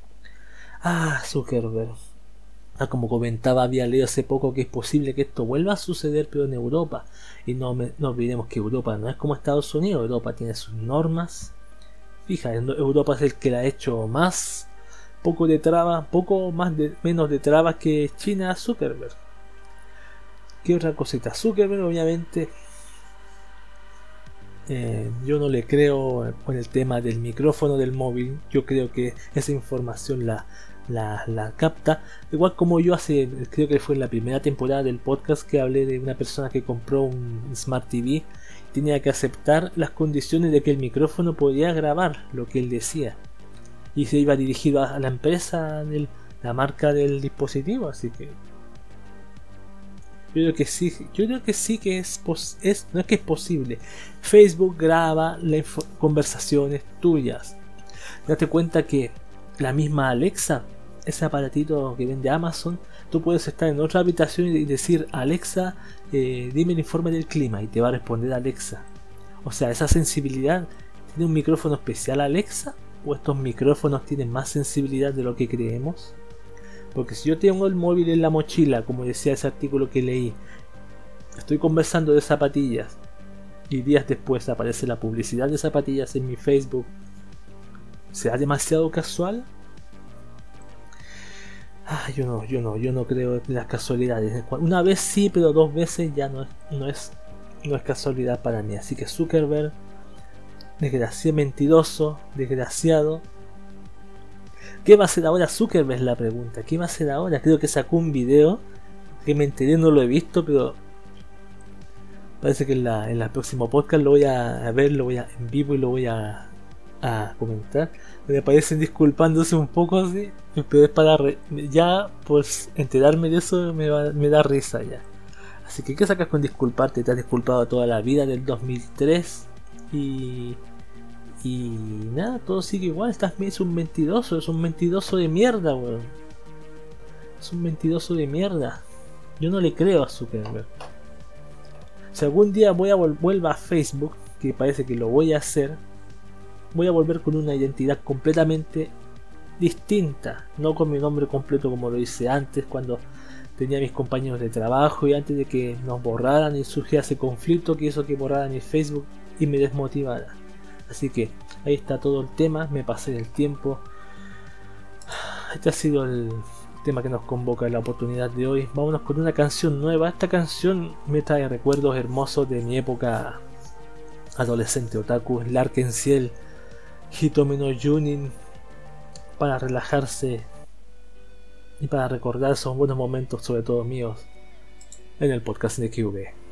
Ah, Zuckerberg. Ah, como comentaba, había leído hace poco que es posible que esto vuelva a suceder, pero en Europa. Y no, no olvidemos que Europa no es como Estados Unidos, Europa tiene sus normas. Fija, Europa es el que la ha hecho más, poco de trabas, poco más de, menos de trabas que China Zuckerberg. ¿Qué otra cosita? Zuckerberg obviamente eh, yo no le creo con el tema del micrófono del móvil. Yo creo que esa información la, la, capta. Igual como yo hace, creo que fue en la primera temporada del podcast que hablé de una persona que compró un Smart TV. Tenía que aceptar las condiciones de que el micrófono podía grabar lo que él decía. Y se iba dirigido a la empresa, de la marca del dispositivo. Así que yo creo que sí, yo creo que sí que es, es no es que es posible. Facebook graba las conversaciones tuyas. Date cuenta que la misma Alexa, ese aparatito que vende Amazon, tú puedes estar en otra habitación y decir Alexa, eh, dime el informe del clima y te va a responder Alexa. O sea, esa sensibilidad tiene un micrófono especial Alexa o estos micrófonos tienen más sensibilidad de lo que creemos. Porque si yo tengo el móvil en la mochila, como decía ese artículo que leí, estoy conversando de zapatillas y días después aparece la publicidad de zapatillas en mi Facebook, ¿será demasiado casual? Ah, yo no, yo no, yo no creo en las casualidades. Una vez sí, pero dos veces ya no es, no es, no es casualidad para mí. Así que Zuckerberg, desgraciado, mentiroso, desgraciado, ¿Qué va a hacer ahora Zuckerberg? Es la pregunta. ¿Qué va a hacer ahora? Creo que sacó un video que me enteré, no lo he visto, pero parece que en la, en próxima podcast lo voy a, ver, lo voy a en vivo y lo voy a, a comentar. Me parecen disculpándose un poco así, pero es para ya pues enterarme de eso me, me da risa ya. Así que ¿qué sacas con disculparte? Te has disculpado toda la vida del 2003 y y nada, todo sigue igual. Estás, es un mentiroso, es un mentiroso de mierda, weón. Es un mentiroso de mierda. Yo no le creo a Zuckerberg. Si algún día voy a vuelva a Facebook, que parece que lo voy a hacer, voy a volver con una identidad completamente distinta, no con mi nombre completo como lo hice antes cuando tenía mis compañeros de trabajo y antes de que nos borraran y surgiera ese conflicto que hizo que borraran mi Facebook y me desmotivara. Así que ahí está todo el tema, me pasé el tiempo. Este ha sido el tema que nos convoca la oportunidad de hoy. Vámonos con una canción nueva. Esta canción me trae recuerdos hermosos de mi época adolescente otaku, Larken Ciel, Hitomi no Junin, para relajarse y para recordar son buenos momentos, sobre todo míos, en el podcast de QV.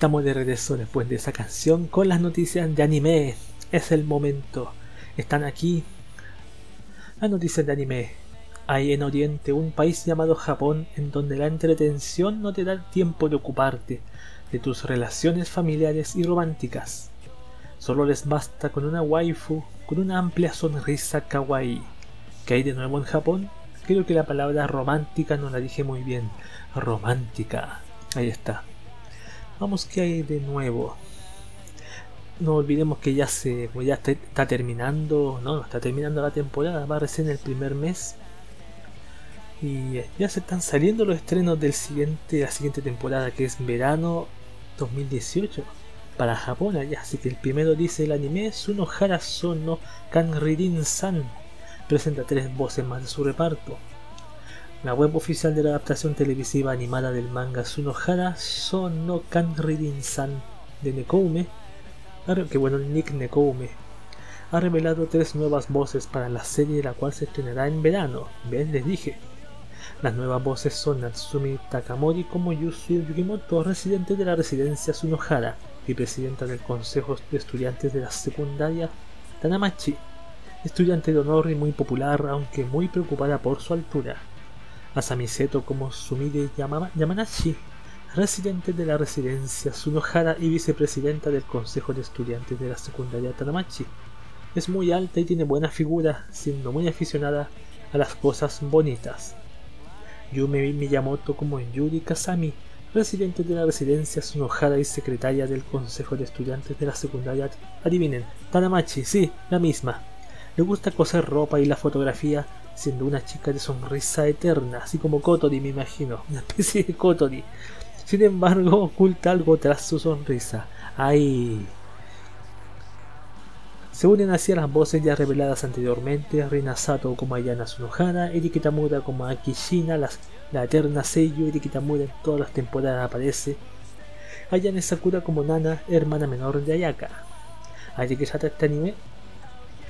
Estamos de regreso después de esa canción con las noticias de anime. Es el momento. Están aquí las noticias de anime. Hay en Oriente un país llamado Japón en donde la entretención no te da tiempo de ocuparte de tus relaciones familiares y románticas. Solo les basta con una waifu con una amplia sonrisa kawaii. ¿Qué hay de nuevo en Japón? Creo que la palabra romántica no la dije muy bien. Romántica. Ahí está. Vamos, ¿qué hay de nuevo? No olvidemos que ya se pues ya está, terminando, no, no está terminando la temporada, va recién el primer mes. Y eh, ya se están saliendo los estrenos del siguiente, la siguiente temporada, que es verano 2018 para Japón allá. Así que el primero dice el anime Sunohara Sono Kanridin-san. Presenta tres voces más de su reparto. La web oficial de la adaptación televisiva animada del manga Sunohara Sono Kanridin-san de Nekoume, que bueno Nick Nekoume, ha revelado tres nuevas voces para la serie la cual se estrenará en verano. ¿Ven? Les dije. Las nuevas voces son Natsumi Takamori como Yusuke Yukimoto, residente de la residencia Sunohara y presidenta del Consejo de Estudiantes de la Secundaria Tanamachi, estudiante de honor y muy popular, aunque muy preocupada por su altura. Asami Seto como Yamama- Yamanashi, residente de la residencia Sunohara y vicepresidenta del Consejo de Estudiantes de la Secundaria Tanamachi. Es muy alta y tiene buena figura, siendo muy aficionada a las cosas bonitas. Yume Miyamoto como Yuri Kasami, residente de la residencia Sunohara y secretaria del Consejo de Estudiantes de la Secundaria. Adivinen, Tanamachi, sí, la misma. Le gusta coser ropa y la fotografía, siendo una chica de sonrisa eterna, así como Kotori, me imagino, una especie de Kotori. Sin embargo, oculta algo tras su sonrisa. ¡Ay! Se unen así a las voces ya reveladas anteriormente, Rina Sato como Ayana Sunohara, Eri Kitamura como Aki Shina, las- la eterna Seiyu Eri Kitamura en todas las temporadas aparece, Ayane Sakura como Nana, hermana menor de Ayaka. Así que trata este anime.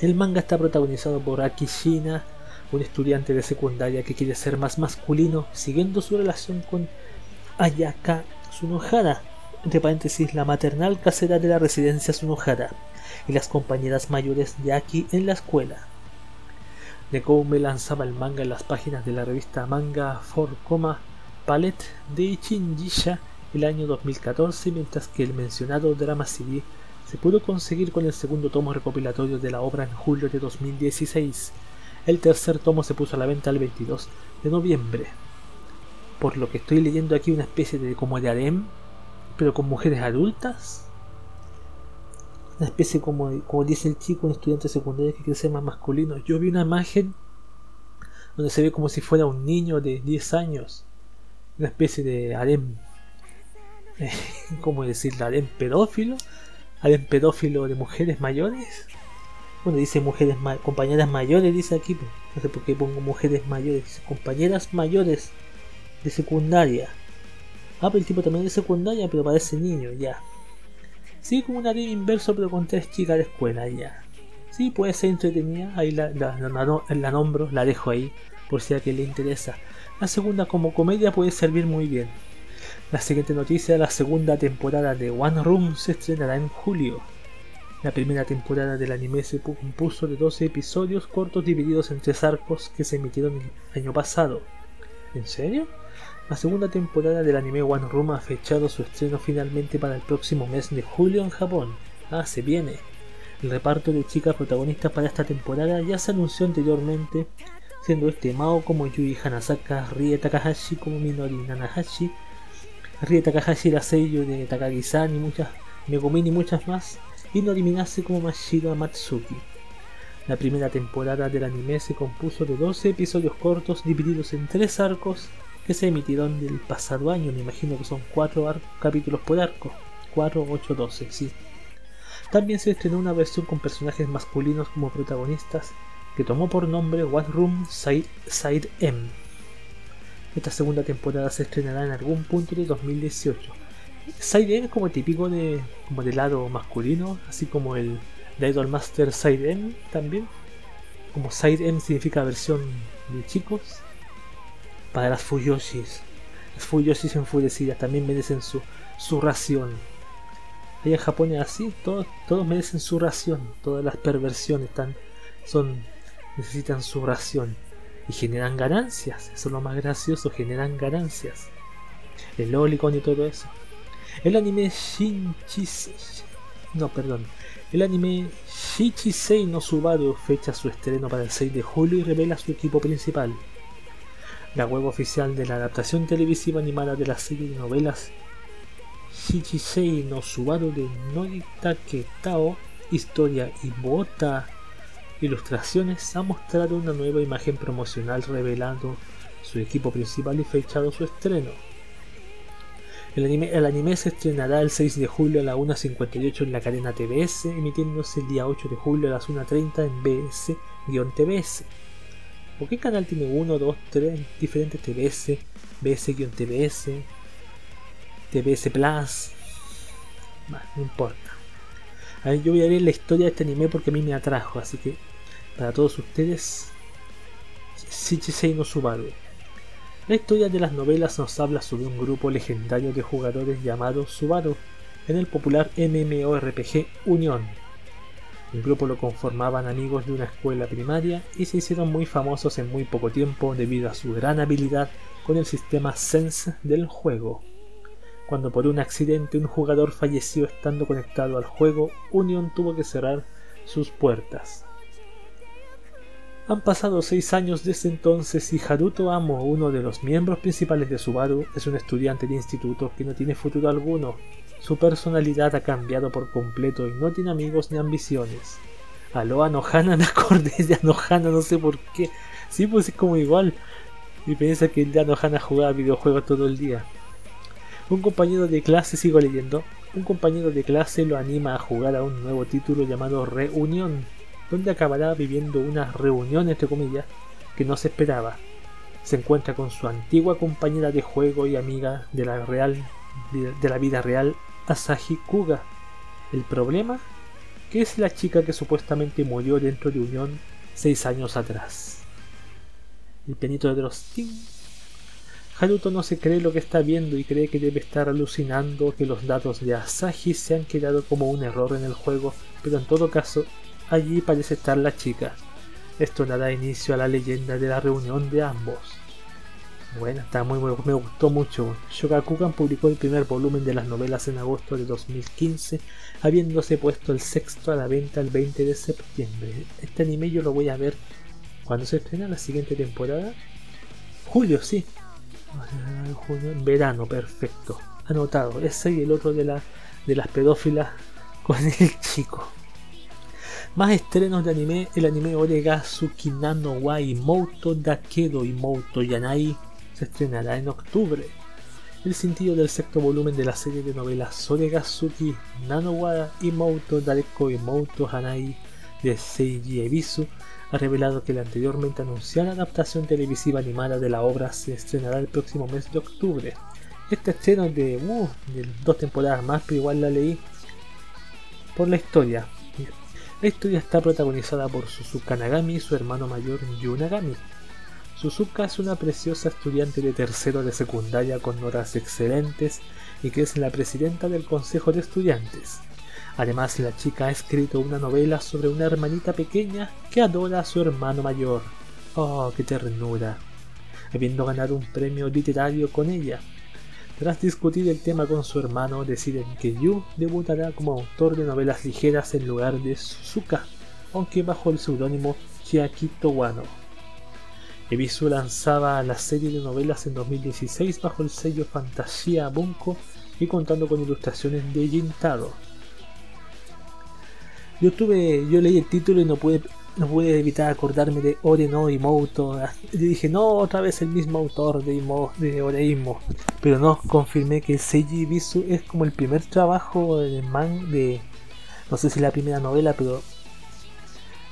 El manga está protagonizado por Aki Shina, un estudiante de secundaria que quiere ser más masculino, siguiendo su relación con Ayaka Sunohara, entre paréntesis la maternal casera de la residencia Sunohara, y las compañeras mayores de Aki en la escuela. Nekoume lanzaba el manga en las páginas de la revista Manga 4, Palette de Chinjisha el año 2014, mientras que el mencionado drama CD se pudo conseguir con el segundo tomo recopilatorio de la obra en julio de 2016. El tercer tomo se puso a la venta el 22 de noviembre. Por lo que estoy leyendo aquí una especie de como de harem, pero con mujeres adultas. Una especie como, como dice el chico, un estudiante secundario que quiere ser más masculino. Yo vi una imagen donde se ve como si fuera un niño de 10 años. Una especie de harem. [LAUGHS] ¿Cómo decirlo? Harem pedófilo. Harem pedófilo de mujeres mayores. Bueno, dice mujeres ma- compañeras mayores, dice aquí. pues. No sé por qué pongo mujeres mayores. Dice compañeras mayores de secundaria. Ah, pero el tipo también es de secundaria, pero parece niño, ya. Sí, como una harem inverso, pero con tres chicas de escuela, ya. Sí, puede ser entretenida. Ahí la nombro, la dejo ahí, por si a quien le interesa. La segunda, como comedia, puede servir muy bien. La siguiente noticia, la segunda temporada de One Room se estrenará en julio. La primera temporada del anime se pu- compuso de 12 episodios cortos divididos en tres arcos que se emitieron el año pasado. ¿En serio? La segunda temporada del anime One Room ha fechado su estreno finalmente para el próximo mes de julio en Japón. Ah, se viene. El reparto de chicas protagonistas para esta temporada ya se anunció anteriormente, siendo este Mao como Yui Hanasaka, Rie Takahashi como Minori Nanahashi, Rie Takahashi la seiyuu de Takagi-san y muchas, Megumin y muchas más, y Nori Minase como Mashiro Matsuki. La primera temporada del anime se compuso de 12 episodios cortos divididos en tres arcos que se emitieron del pasado año. Me imagino que son 4 capítulos por arco. 4, 8, 12, sí. También se estrenó una versión con personajes masculinos como protagonistas que tomó por nombre One Room Side, Side M. Esta segunda temporada se estrenará en algún punto de 2018. Side M es como típico de, como del lado masculino, así como el de Idol Master Side M también. Como Side significa versión de chicos. Para las Fuyoshis. Las Fuyoshis enfurecidas también merecen su, su ración. Allá en Japón es así, todos, todos merecen su ración, todas las perversiones están, son, necesitan su ración y generan ganancias, eso es lo más gracioso, generan ganancias. El Olicon y todo eso. El anime Shinchi... No, perdón. El anime Shichisei no Subaru fecha su estreno para el 6 de julio y revela su equipo principal. La web oficial de la adaptación televisiva animada de la serie de novelas Shichisei no Subaru de Noritake Tao, historia y bota ilustraciones ha mostrado una nueva imagen promocional revelando su equipo principal y fechado su estreno. El anime, el anime se estrenará el 6 de julio a la 1.58 en la cadena TBS, emitiéndose el día 8 de julio a las 1.30 en BS-TBS. ¿Por qué canal tiene 1, 2, 3 diferentes TBS, BS-TBS, TBS Plus? Bah, no importa. A ver, yo voy a ver la historia de este anime porque a mí me atrajo, así que para todos ustedes, Shichisei no Subaru. La historia de las novelas nos habla sobre un grupo legendario de jugadores llamado Subaru en el popular MMORPG Unión. El grupo lo conformaban amigos de una escuela primaria y se hicieron muy famosos en muy poco tiempo debido a su gran habilidad con el sistema Sense del juego. Cuando por un accidente un jugador falleció estando conectado al juego, Unión tuvo que cerrar sus puertas. Han pasado seis años desde entonces y Haruto Amo, uno de los miembros principales de Subaru, es un estudiante de instituto que no tiene futuro alguno. Su personalidad ha cambiado por completo y no tiene amigos ni ambiciones. Aló Anohana, me [LAUGHS] acordé de Anohana, no sé por qué. Sí, pues es como igual. Y piensa que el de Anohana jugaba videojuegos todo el día. Un compañero de clase, sigo leyendo, un compañero de clase lo anima a jugar a un nuevo título llamado Reunión, donde acabará viviendo una reunión entre comillas que no se esperaba. Se encuentra con su antigua compañera de juego y amiga de la, real, de la vida real, Asahi Kuga. El problema que es la chica que supuestamente murió dentro de Unión seis años atrás. El pianito de los ting. Haruto no se cree lo que está viendo y cree que debe estar alucinando que los datos de Asahi se han quedado como un error en el juego, pero en todo caso Allí parece estar la chica. Esto dará inicio a la leyenda de la reunión de ambos. Bueno, está muy, muy me gustó mucho. Shogakukan publicó el primer volumen de las novelas en agosto de 2015, habiéndose puesto el sexto a la venta el 20 de septiembre. Este anime yo lo voy a ver cuando se estrena la siguiente temporada. Julio, sí. Junio, verano, perfecto. Anotado. Ese y el otro de, la, de las pedófilas con el chico. Más estrenos de anime, el anime Oregatsuki Nano wa Imoto Dakedo Imoto Yanai se estrenará en octubre. El sentido del sexto volumen de la serie de novelas Oregatsuki Nano wa Imoto Dareko Imoto Hanai de Seiji Ebisu ha revelado que la anteriormente anunciada adaptación televisiva animada de la obra se estrenará el próximo mes de octubre. Este estreno es de, uh, de dos temporadas más, pero igual la leí por la historia. La historia está protagonizada por Suzuka Nagami y su hermano mayor Yu Nagami. Suzuka es una preciosa estudiante de tercero de secundaria con notas excelentes y que es la presidenta del consejo de estudiantes. Además, la chica ha escrito una novela sobre una hermanita pequeña que adora a su hermano mayor. ¡Oh, qué ternura! Habiendo ganado un premio literario con ella, tras discutir el tema con su hermano, deciden que Yu debutará como autor de novelas ligeras en lugar de Suzuka, aunque bajo el seudónimo Chiakito Wano. Ebisu lanzaba la serie de novelas en 2016 bajo el sello Fantasía Bunko y contando con ilustraciones de Jintaro. Yo yo leí el título y no pude no pude evitar acordarme de Oreno y Mouto. Y dije, no, otra vez el mismo autor de, Imo, de Oreimo. Pero no, confirmé que Seiji Bisu es como el primer trabajo de man de. No sé si la primera novela, pero.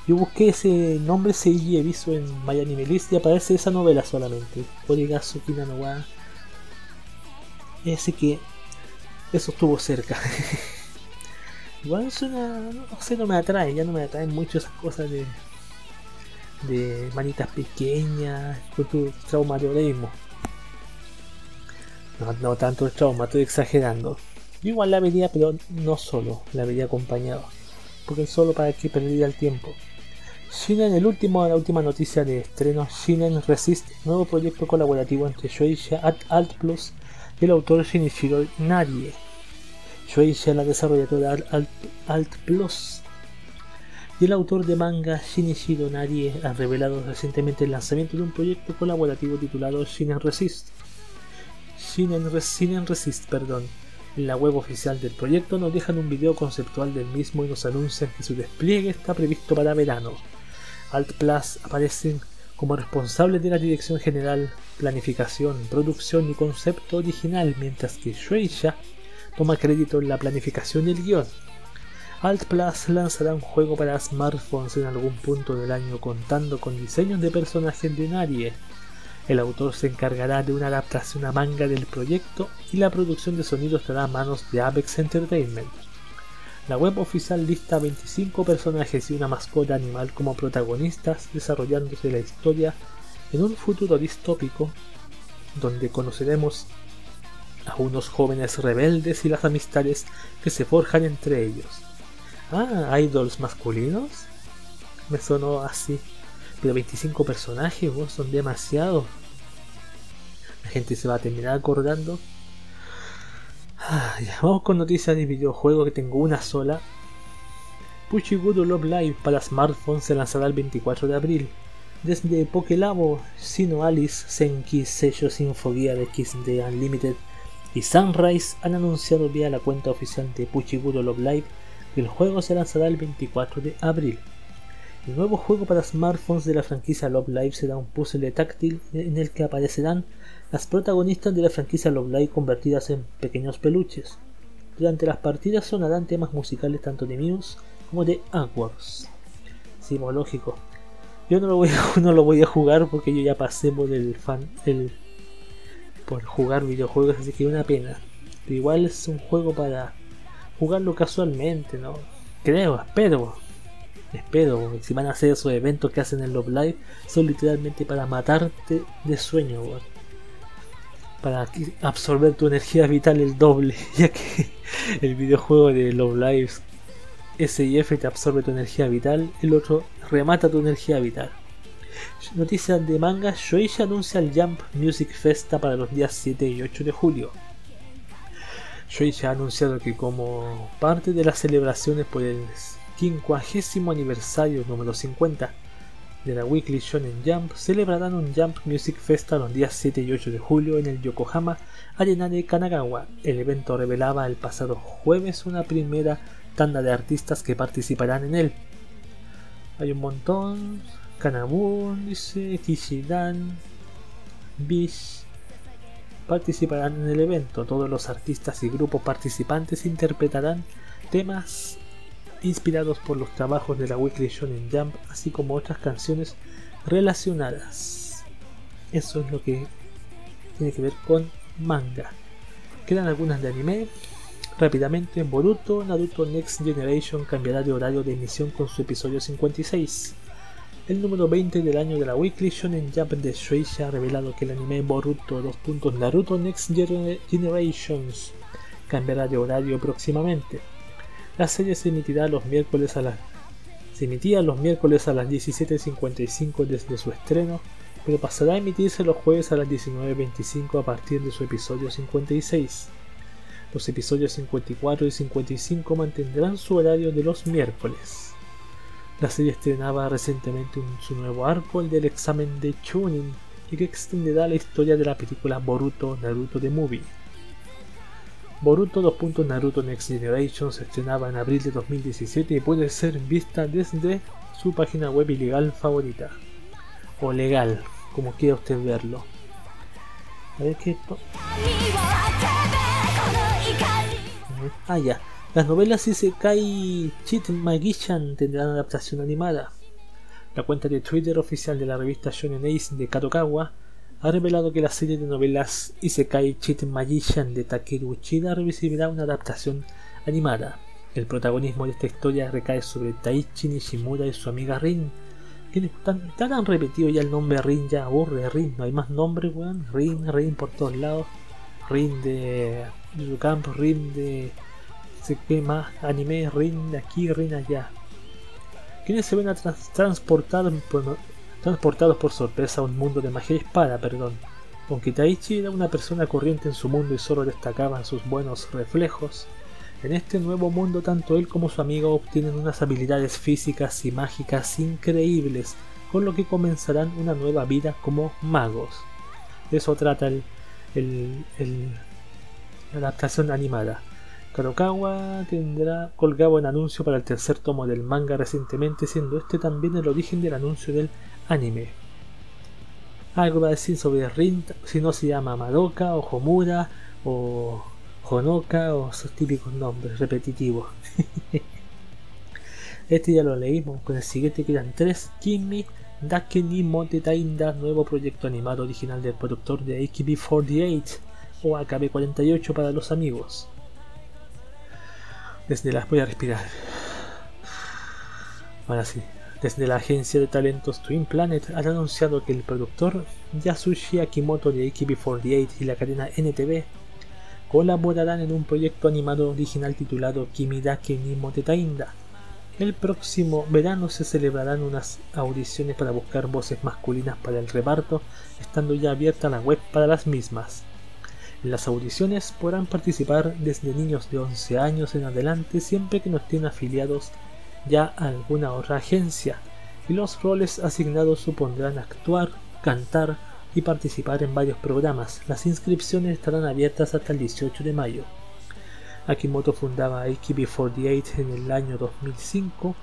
Yo busqué ese nombre Seiji Ebisu en Miami List y aparece esa novela solamente. Origasu Kinanowa. Ese que. Eso estuvo cerca. [LAUGHS] Igual suena, no sé, no me atrae, ya no me atraen mucho esas cosas de, de manitas pequeñas, con tu trauma de No, no tanto el trauma, estoy exagerando. Yo igual la vería, pero no solo, la vería acompañado. Porque solo para que perdería el tiempo. Shinen, el último, la última noticia de estreno, Shinen Resist, nuevo proyecto colaborativo entre Shueisha, Alt Plus y el autor Shinichiro Narie. Shueisha, la desarrolladora Alt, Alt Plus, y el autor de manga Shinichiro Narie ha revelado recientemente el lanzamiento de un proyecto colaborativo titulado Shinen Resist. Shinen, Shinen Resist, perdón. La web oficial del proyecto nos dejan un video conceptual del mismo y nos anuncian que su despliegue está previsto para verano. Alt Plus aparecen como responsables de la dirección general, planificación, producción y concepto original, mientras que Shueisha toma crédito en la planificación y el guion. Alt Plus lanzará un juego para smartphones en algún punto del año contando con diseños de personajes de Narie. El autor se encargará de una adaptación a manga del proyecto y la producción de sonido estará a manos de Apex Entertainment. La web oficial lista 25 personajes y una mascota animal como protagonistas desarrollándose la historia en un futuro distópico donde conoceremos a unos jóvenes rebeldes y las amistades que se forjan entre ellos. Ah, idols masculinos. Me sonó así. Pero 25 personajes, vos, son demasiados. La gente se va a terminar acordando Ah, vamos con noticias de videojuegos que tengo una sola. Puchiguro Love Live para smartphones se lanzará el 24 de abril. Desde Pokélabo, Sino Alice, Senki, Sello Sinfoguía de XD Unlimited y Sunrise han anunciado vía la cuenta oficial de Puchiguro Love Live que el juego se lanzará el 24 de abril. El nuevo juego para smartphones de la franquicia Love Live será un puzzle táctil en el que aparecerán las protagonistas de la franquicia Love Live convertidas en pequeños peluches. Durante las partidas sonarán temas musicales tanto de Muse como de Awards. Simológico. Yo no lo, voy a, [LAUGHS] no lo voy a jugar porque yo ya pasé por el fan el, por jugar videojuegos, así que una pena. Pero igual es un juego para jugarlo casualmente, ¿no? Creo, espero. Espero, si van a hacer esos eventos que hacen en Love Live, son literalmente para matarte de sueño, para absorber tu energía vital el doble, [LAUGHS] ya que el videojuego de Love Live SIF te absorbe tu energía vital, el otro remata tu energía vital. Noticias de manga, Shueisha anuncia el Jump Music Festa para los días 7 y 8 de julio. Shueisha ha anunciado que como parte de las celebraciones por el 50 aniversario número 50 de la Weekly Shonen Jump celebrarán un Jump Music Festa los días 7 y 8 de julio en el Yokohama Arena de Kanagawa. El evento revelaba el pasado jueves una primera tanda de artistas que participarán en él. Hay un montón. Kanabun, dice, Kishidan, Bish. Participarán en el evento. Todos los artistas y grupos participantes interpretarán temas inspirados por los trabajos de la Weekly Shonen Jump, así como otras canciones relacionadas. Eso es lo que tiene que ver con manga. Quedan algunas de anime. Rápidamente, Boruto, Naruto Next Generation cambiará de horario de emisión con su episodio 56. El número 20 del año de la Weekly Shonen Jump de Shueisha ha revelado que el anime Boruto puntos Naruto Next Generations cambiará de horario próximamente. La serie se emitirá los miércoles a las se emitía los miércoles a las 17.55 desde su estreno, pero pasará a emitirse los jueves a las 19.25 a partir de su episodio 56. Los episodios 54 y 55 mantendrán su horario de los miércoles. La serie estrenaba recientemente un, su nuevo arco, el del examen de Chunin, y que extenderá la historia de la película Boruto Naruto The Movie. Boruto 2. Naruto Next Generation se estrenaba en abril de 2017 y puede ser vista desde su página web ilegal favorita. O legal, como quiera usted verlo. A ver qué. Ah, ya. Las novelas Isekai Cheat Magician tendrán adaptación animada. La cuenta de Twitter oficial de la revista Shonen Ace de Kadokawa ha revelado que la serie de novelas Isekai Cheat Magician de Takeru Uchida recibirá una adaptación animada. El protagonismo de esta historia recae sobre Taichi Nishimura y su amiga Rin, quienes tan, tan han repetido ya el nombre Rin, ya aburre Rin, no hay más nombres, weón. Rin, Rin por todos lados. Rin de Camp Rin de se quema anime Rin aquí Rin allá. Quienes se ven trans- transportados por, transportados por sorpresa a un mundo de magia y espada perdón. Aunque Taichi era una persona corriente en su mundo y solo destacaban sus buenos reflejos en este nuevo mundo tanto él como su amigo obtienen unas habilidades físicas y mágicas increíbles con lo que comenzarán una nueva vida como magos. De eso trata el- la adaptación animada. Kadokawa tendrá colgado un anuncio para el tercer tomo del manga recientemente, siendo este también el origen del anuncio del anime. Algo va a decir sobre Rin, si no se llama Madoka o Homura o Honoka o esos típicos nombres repetitivos. este ya lo leímos con el siguiente que eran tres Kimi Dake ni Mote Tainda, nuevo proyecto animado original del productor de AKB48 o AKB48 para los amigos. Desde la voy a respirar. Ahora sí. Desde la agencia de talentos Twin Planet han anunciado que el productor Yasushi Akimoto de AKB48 y la cadena NTV colaborarán en un proyecto animado original titulado Kimidake ni Motetainda. El próximo verano se celebrarán unas audiciones para buscar voces masculinas para el reparto, estando ya abierta la web para las mismas. Las audiciones podrán participar desde niños de 11 años en adelante siempre que no estén afiliados ya a alguna otra agencia, y los roles asignados supondrán actuar, cantar y participar en varios programas. Las inscripciones estarán abiertas hasta el 18 de mayo. Akimoto fundaba AKB48 en el año 2005,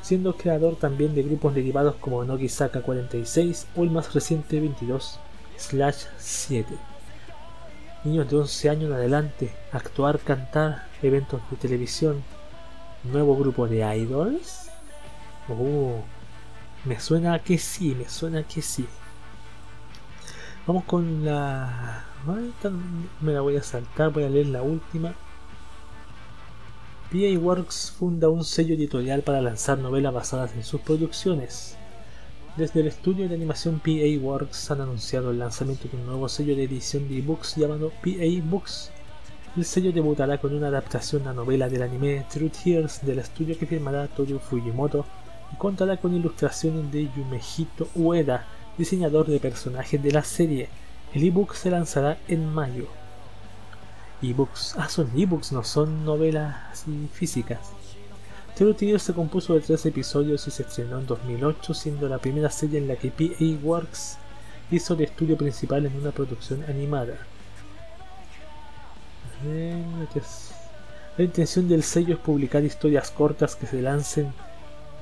siendo creador también de grupos derivados como Nogisaka 46 o el más reciente 22/7 niños de 11 años en adelante, actuar, cantar, eventos de televisión, nuevo grupo de idols. Oh, me suena que sí, me suena que sí. Vamos con la... Me la voy a saltar, voy a leer la última. PA Works funda un sello editorial para lanzar novelas basadas en sus producciones. Desde el estudio de animación PA Works han anunciado el lanzamiento de un nuevo sello de edición de ebooks llamado PA Books. El sello debutará con una adaptación a novela del anime True Tears del estudio que firmará Toru Fujimoto y contará con ilustraciones de Yumehito Ueda, diseñador de personajes de la serie. El ebook se lanzará en mayo. Ebooks, ah, son ebooks, no son novelas físicas. True Tears se compuso de tres episodios y se estrenó en 2008, siendo la primera serie en la que PA Works hizo de estudio principal en una producción animada. La intención del sello es publicar historias cortas que se lancen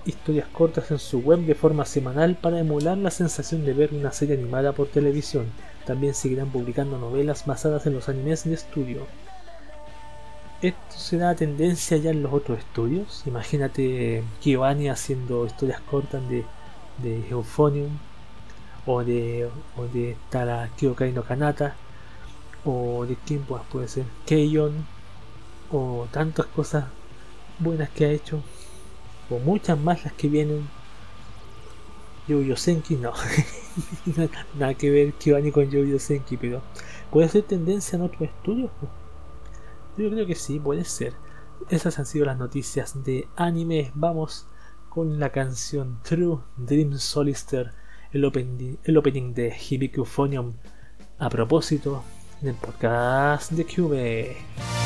historias cortas en su web de forma semanal para emular la sensación de ver una serie animada por televisión. También seguirán publicando novelas basadas en los animes de estudio. ¿Esto será tendencia ya en los otros estudios? Imagínate Giovanni haciendo historias cortas de, de Euphonium o de, o de no Kanata o de quién más puede ser Keion o tantas cosas buenas que ha hecho o muchas más las que vienen. Yu Senki no. [LAUGHS] Nada que ver Giovanni con Yu Senki pero puede ser tendencia en otros estudios yo creo que sí, puede ser. Esas han sido las noticias de anime. Vamos con la canción True Dream Solister, el opening, el opening de Hibiki Euphonium. A propósito, en el podcast de Cube.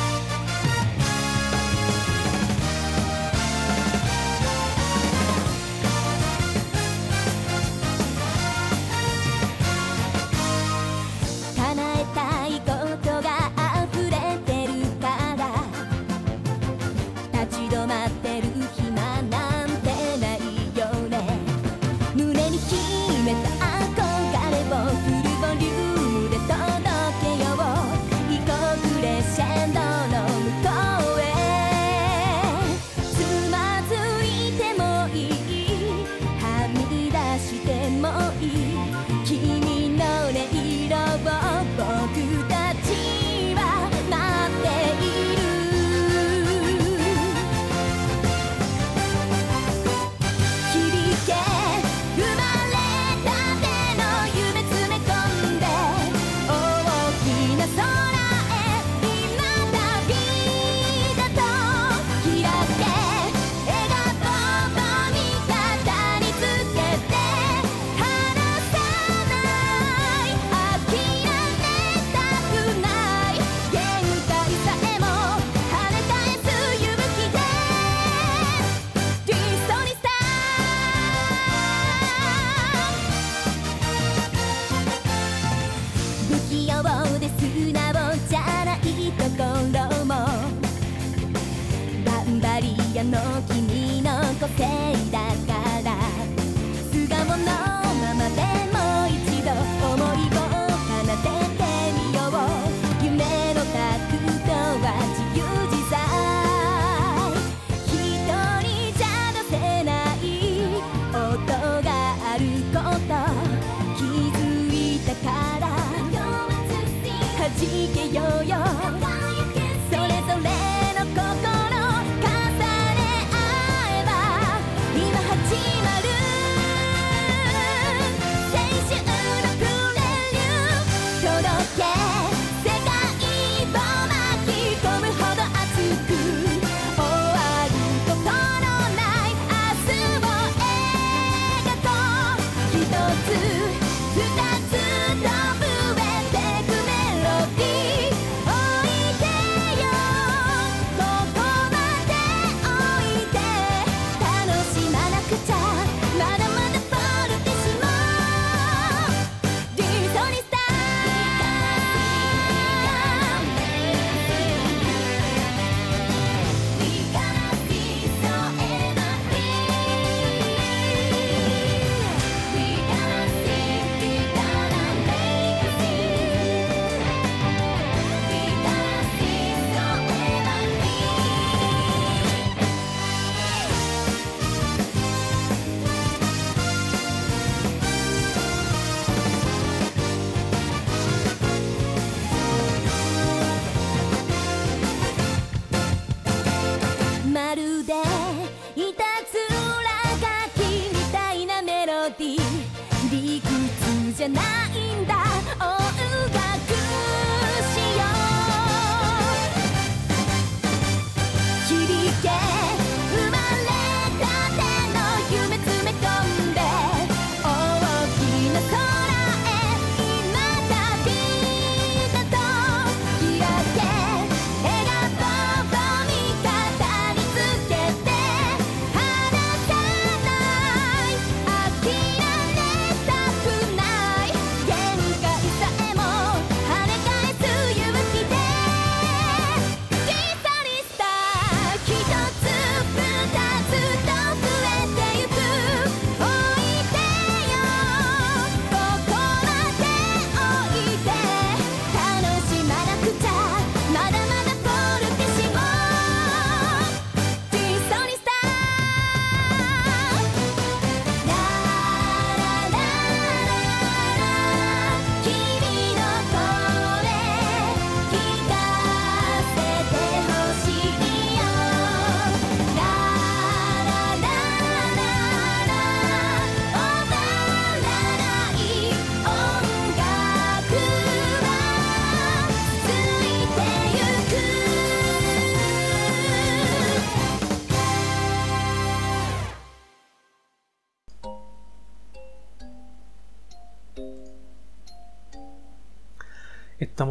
君の個性だって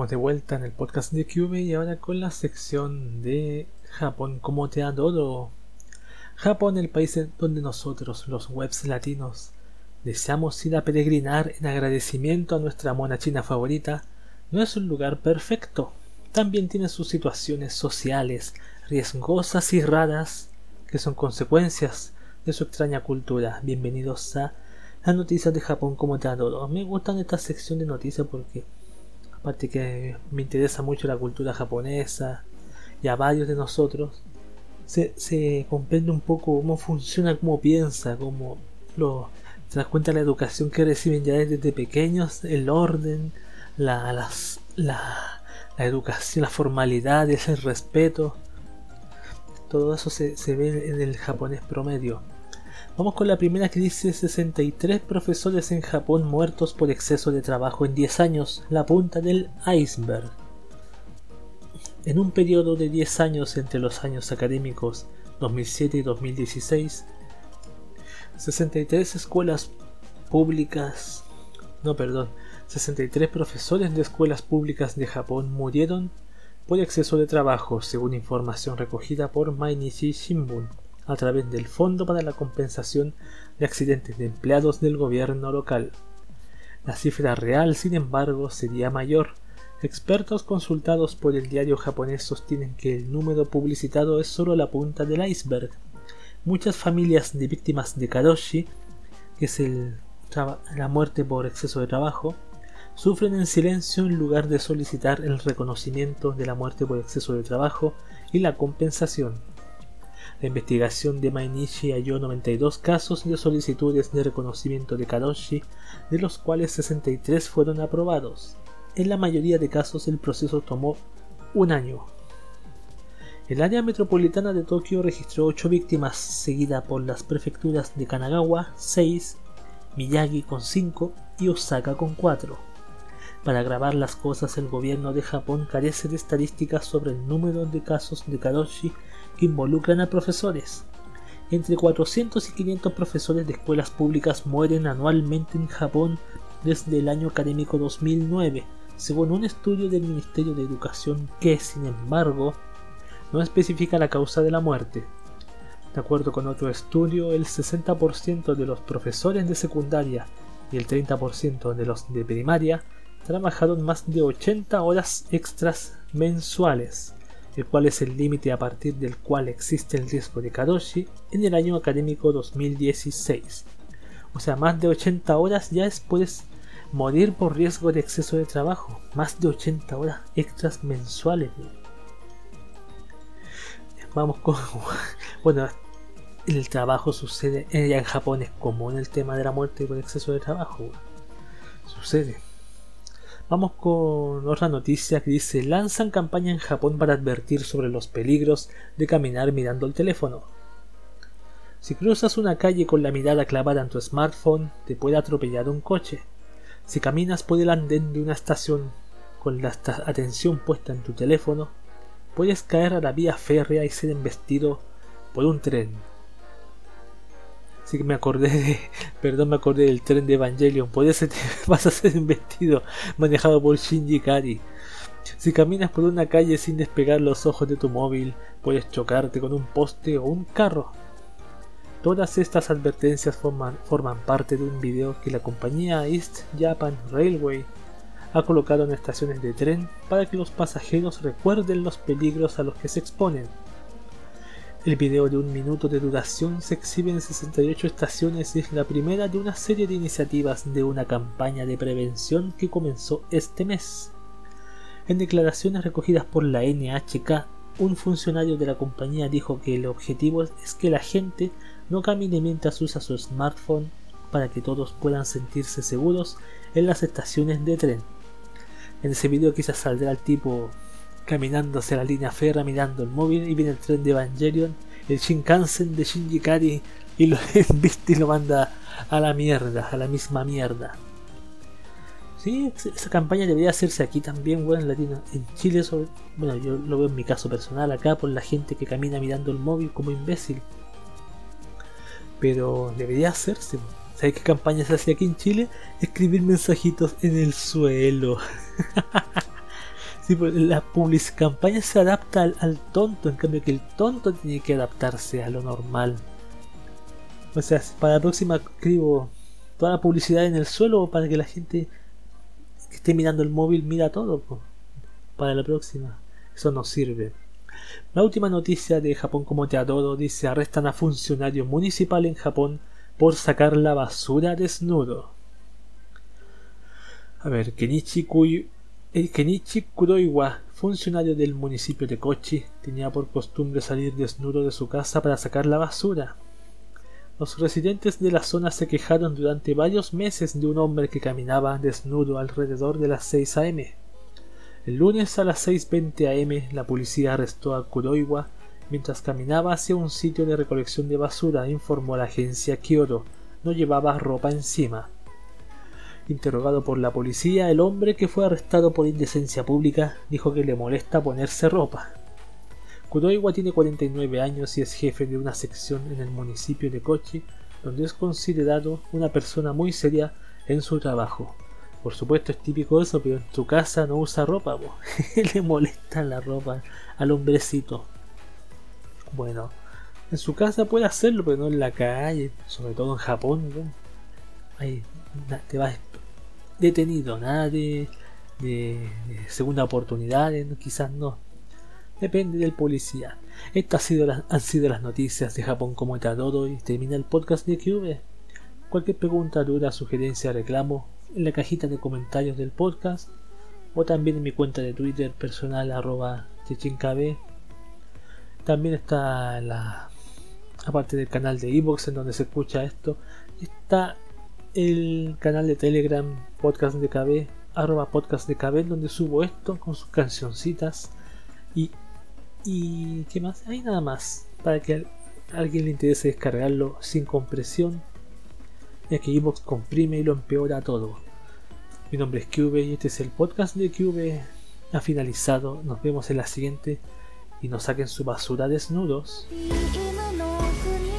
De vuelta en el podcast de Cube y ahora con la sección de Japón como te adoro. Japón, el país donde nosotros, los webs latinos, deseamos ir a peregrinar en agradecimiento a nuestra mona china favorita, no es un lugar perfecto. También tiene sus situaciones sociales, riesgosas y raras, que son consecuencias de su extraña cultura. Bienvenidos a las noticias de Japón como te adoro. Me gustan esta sección de noticias porque aparte que me interesa mucho la cultura japonesa y a varios de nosotros se, se comprende un poco cómo funciona, cómo piensa, cómo lo se das cuenta la educación que reciben ya desde pequeños, el orden, la, las, la, la educación, las formalidades, el respeto, todo eso se, se ve en el japonés promedio. Vamos con la primera dice 63 profesores en Japón muertos por exceso de trabajo en 10 años, la punta del iceberg. En un periodo de 10 años entre los años académicos 2007 y 2016, 63 escuelas públicas, no perdón, 63 profesores de escuelas públicas de Japón murieron por exceso de trabajo, según información recogida por Mainichi Shimbun a través del Fondo para la Compensación de Accidentes de Empleados del Gobierno Local. La cifra real, sin embargo, sería mayor, Expertos consultados por el diario japonés sostienen que el número publicitado es solo la punta del iceberg. Muchas familias de víctimas de karoshi, que es la muerte por exceso de trabajo, sufren en silencio en lugar de solicitar el reconocimiento de la muerte por exceso de trabajo y la compensación. La investigación de Mainichi halló 92 casos de solicitudes de reconocimiento de karoshi, de los cuales 63 fueron aprobados. En la mayoría de casos el proceso tomó un año. El área metropolitana de Tokio registró 8 víctimas, seguida por las prefecturas de Kanagawa 6, Miyagi con 5 y Osaka con 4. Para grabar las cosas, el gobierno de Japón carece de estadísticas sobre el número de casos de karoshi involucran a profesores. Entre 400 y 500 profesores de escuelas públicas mueren anualmente en Japón desde el año académico 2009, según un estudio del Ministerio de Educación que, sin embargo, no especifica la causa de la muerte. De acuerdo con otro estudio, el 60% de los profesores de secundaria y el 30% de los de primaria trabajaron más de 80 horas extras mensuales, el cual es el límite a partir del cual existe el riesgo de karoshi en el año académico 2016. O sea, más de 80 horas ya es puedes morir por riesgo de exceso de trabajo. Más de 80 horas extras mensuales. Vamos con... [LAUGHS] Bueno, en el trabajo sucede... en Japón es común el tema de la muerte por exceso de trabajo. Sucede. Vamos con otra noticia que dice lanzan campaña en Japón para advertir sobre los peligros de caminar mirando el teléfono. Si cruzas una calle con la mirada clavada en tu smartphone, te puede atropellar un coche. Si caminas por el andén de una estación con la atención puesta en tu teléfono, puedes caer a la vía férrea y ser embestido por un tren. Así que me acordé de, [LAUGHS] perdón, me acordé del tren de Evangelion. Ese te [LAUGHS] vas a ser embestido, manejado por Shinji Kari. Si caminas por una calle sin despegar los ojos de tu móvil, puedes chocarte con un poste o un carro. Todas estas advertencias forman, forman parte de un video que la compañía East Japan Railway ha colocado en estaciones de tren para que los pasajeros recuerden los peligros a los que se exponen. El video de un minuto de duración se exhibe en 68 estaciones y es la primera de una serie de iniciativas de una campaña de prevención que comenzó este mes. En declaraciones recogidas por la NHK, un funcionario de la compañía dijo que el objetivo es que la gente no camine mientras usa su smartphone para que todos puedan sentirse seguros en las estaciones de tren. En ese video quizás saldrá el tipo caminando hacia la línea férrea mirando el móvil y viene el tren de Evangelion, el Shinkansen de Shinji Kari y lo [LAUGHS] viste y lo manda a la mierda, a la misma mierda. Sí, esa campaña debería hacerse aquí también, bueno, en Latino. En Chile, bueno, yo lo veo en mi caso personal acá por la gente que camina mirando el móvil como imbécil. Pero debería hacerse. ¿Sabes qué campaña se hace aquí en Chile? Escribir mensajitos en el suelo. [LAUGHS] sí, pues la public campaña se adapta al, tonto, en cambio que el tonto tiene que adaptarse a lo normal. O sea, para la próxima escribo toda la publicidad en el suelo para que la gente que esté mirando el móvil mira todo. po. Para la próxima. Eso no sirve. La última noticia de Japón como te adoro dice arrestan a funcionario municipal en Japón por sacar la basura desnudo. A ver, Kenichi, Kuy- eh, Kenichi Kuroiwa, funcionario del municipio de Kochi, tenía por costumbre salir desnudo de su casa para sacar la basura. Los residentes de la zona se quejaron durante varios meses de un hombre que caminaba desnudo alrededor de las 6 a.m. El lunes a las 6.20 am la policía arrestó a Kuroiwa mientras caminaba hacia un sitio de recolección de basura, informó la agencia Kyoto. No llevaba ropa encima. Interrogado por la policía, el hombre que fue arrestado por indecencia pública dijo que le molesta ponerse ropa. Kuroiwa tiene 49 años y es jefe de una sección en el municipio de Kochi, donde es considerado una persona muy seria en su trabajo. Por supuesto es típico eso, pero en tu casa no usa ropa, [LAUGHS] le molesta la ropa al hombrecito. Bueno, en su casa puede hacerlo, pero no en la calle, sobre todo en Japón. ¿no? Ahí te vas detenido, nada de de, segunda oportunidad, eh, quizás no. Depende del policía. Estas han sido, las, han sido las noticias de Japón como está todo y termina el podcast de Cube. Cualquier pregunta, duda, sugerencia, reclamo en la cajita de comentarios del podcast o también en mi cuenta de Twitter personal arroba chechinkb. También está la aparte del canal de Evox en donde se escucha esto, está el canal de Telegram podcast de KB arroba podcast de KB donde subo esto con sus cancioncitas. Y y qué más hay nada más para que a alguien le interese descargarlo sin compresión. Ya que Evox comprime y lo empeora todo. Mi nombre es Cube y este es el podcast de Cube ha finalizado. Nos vemos en la siguiente. Y no saquen su basura desnudos「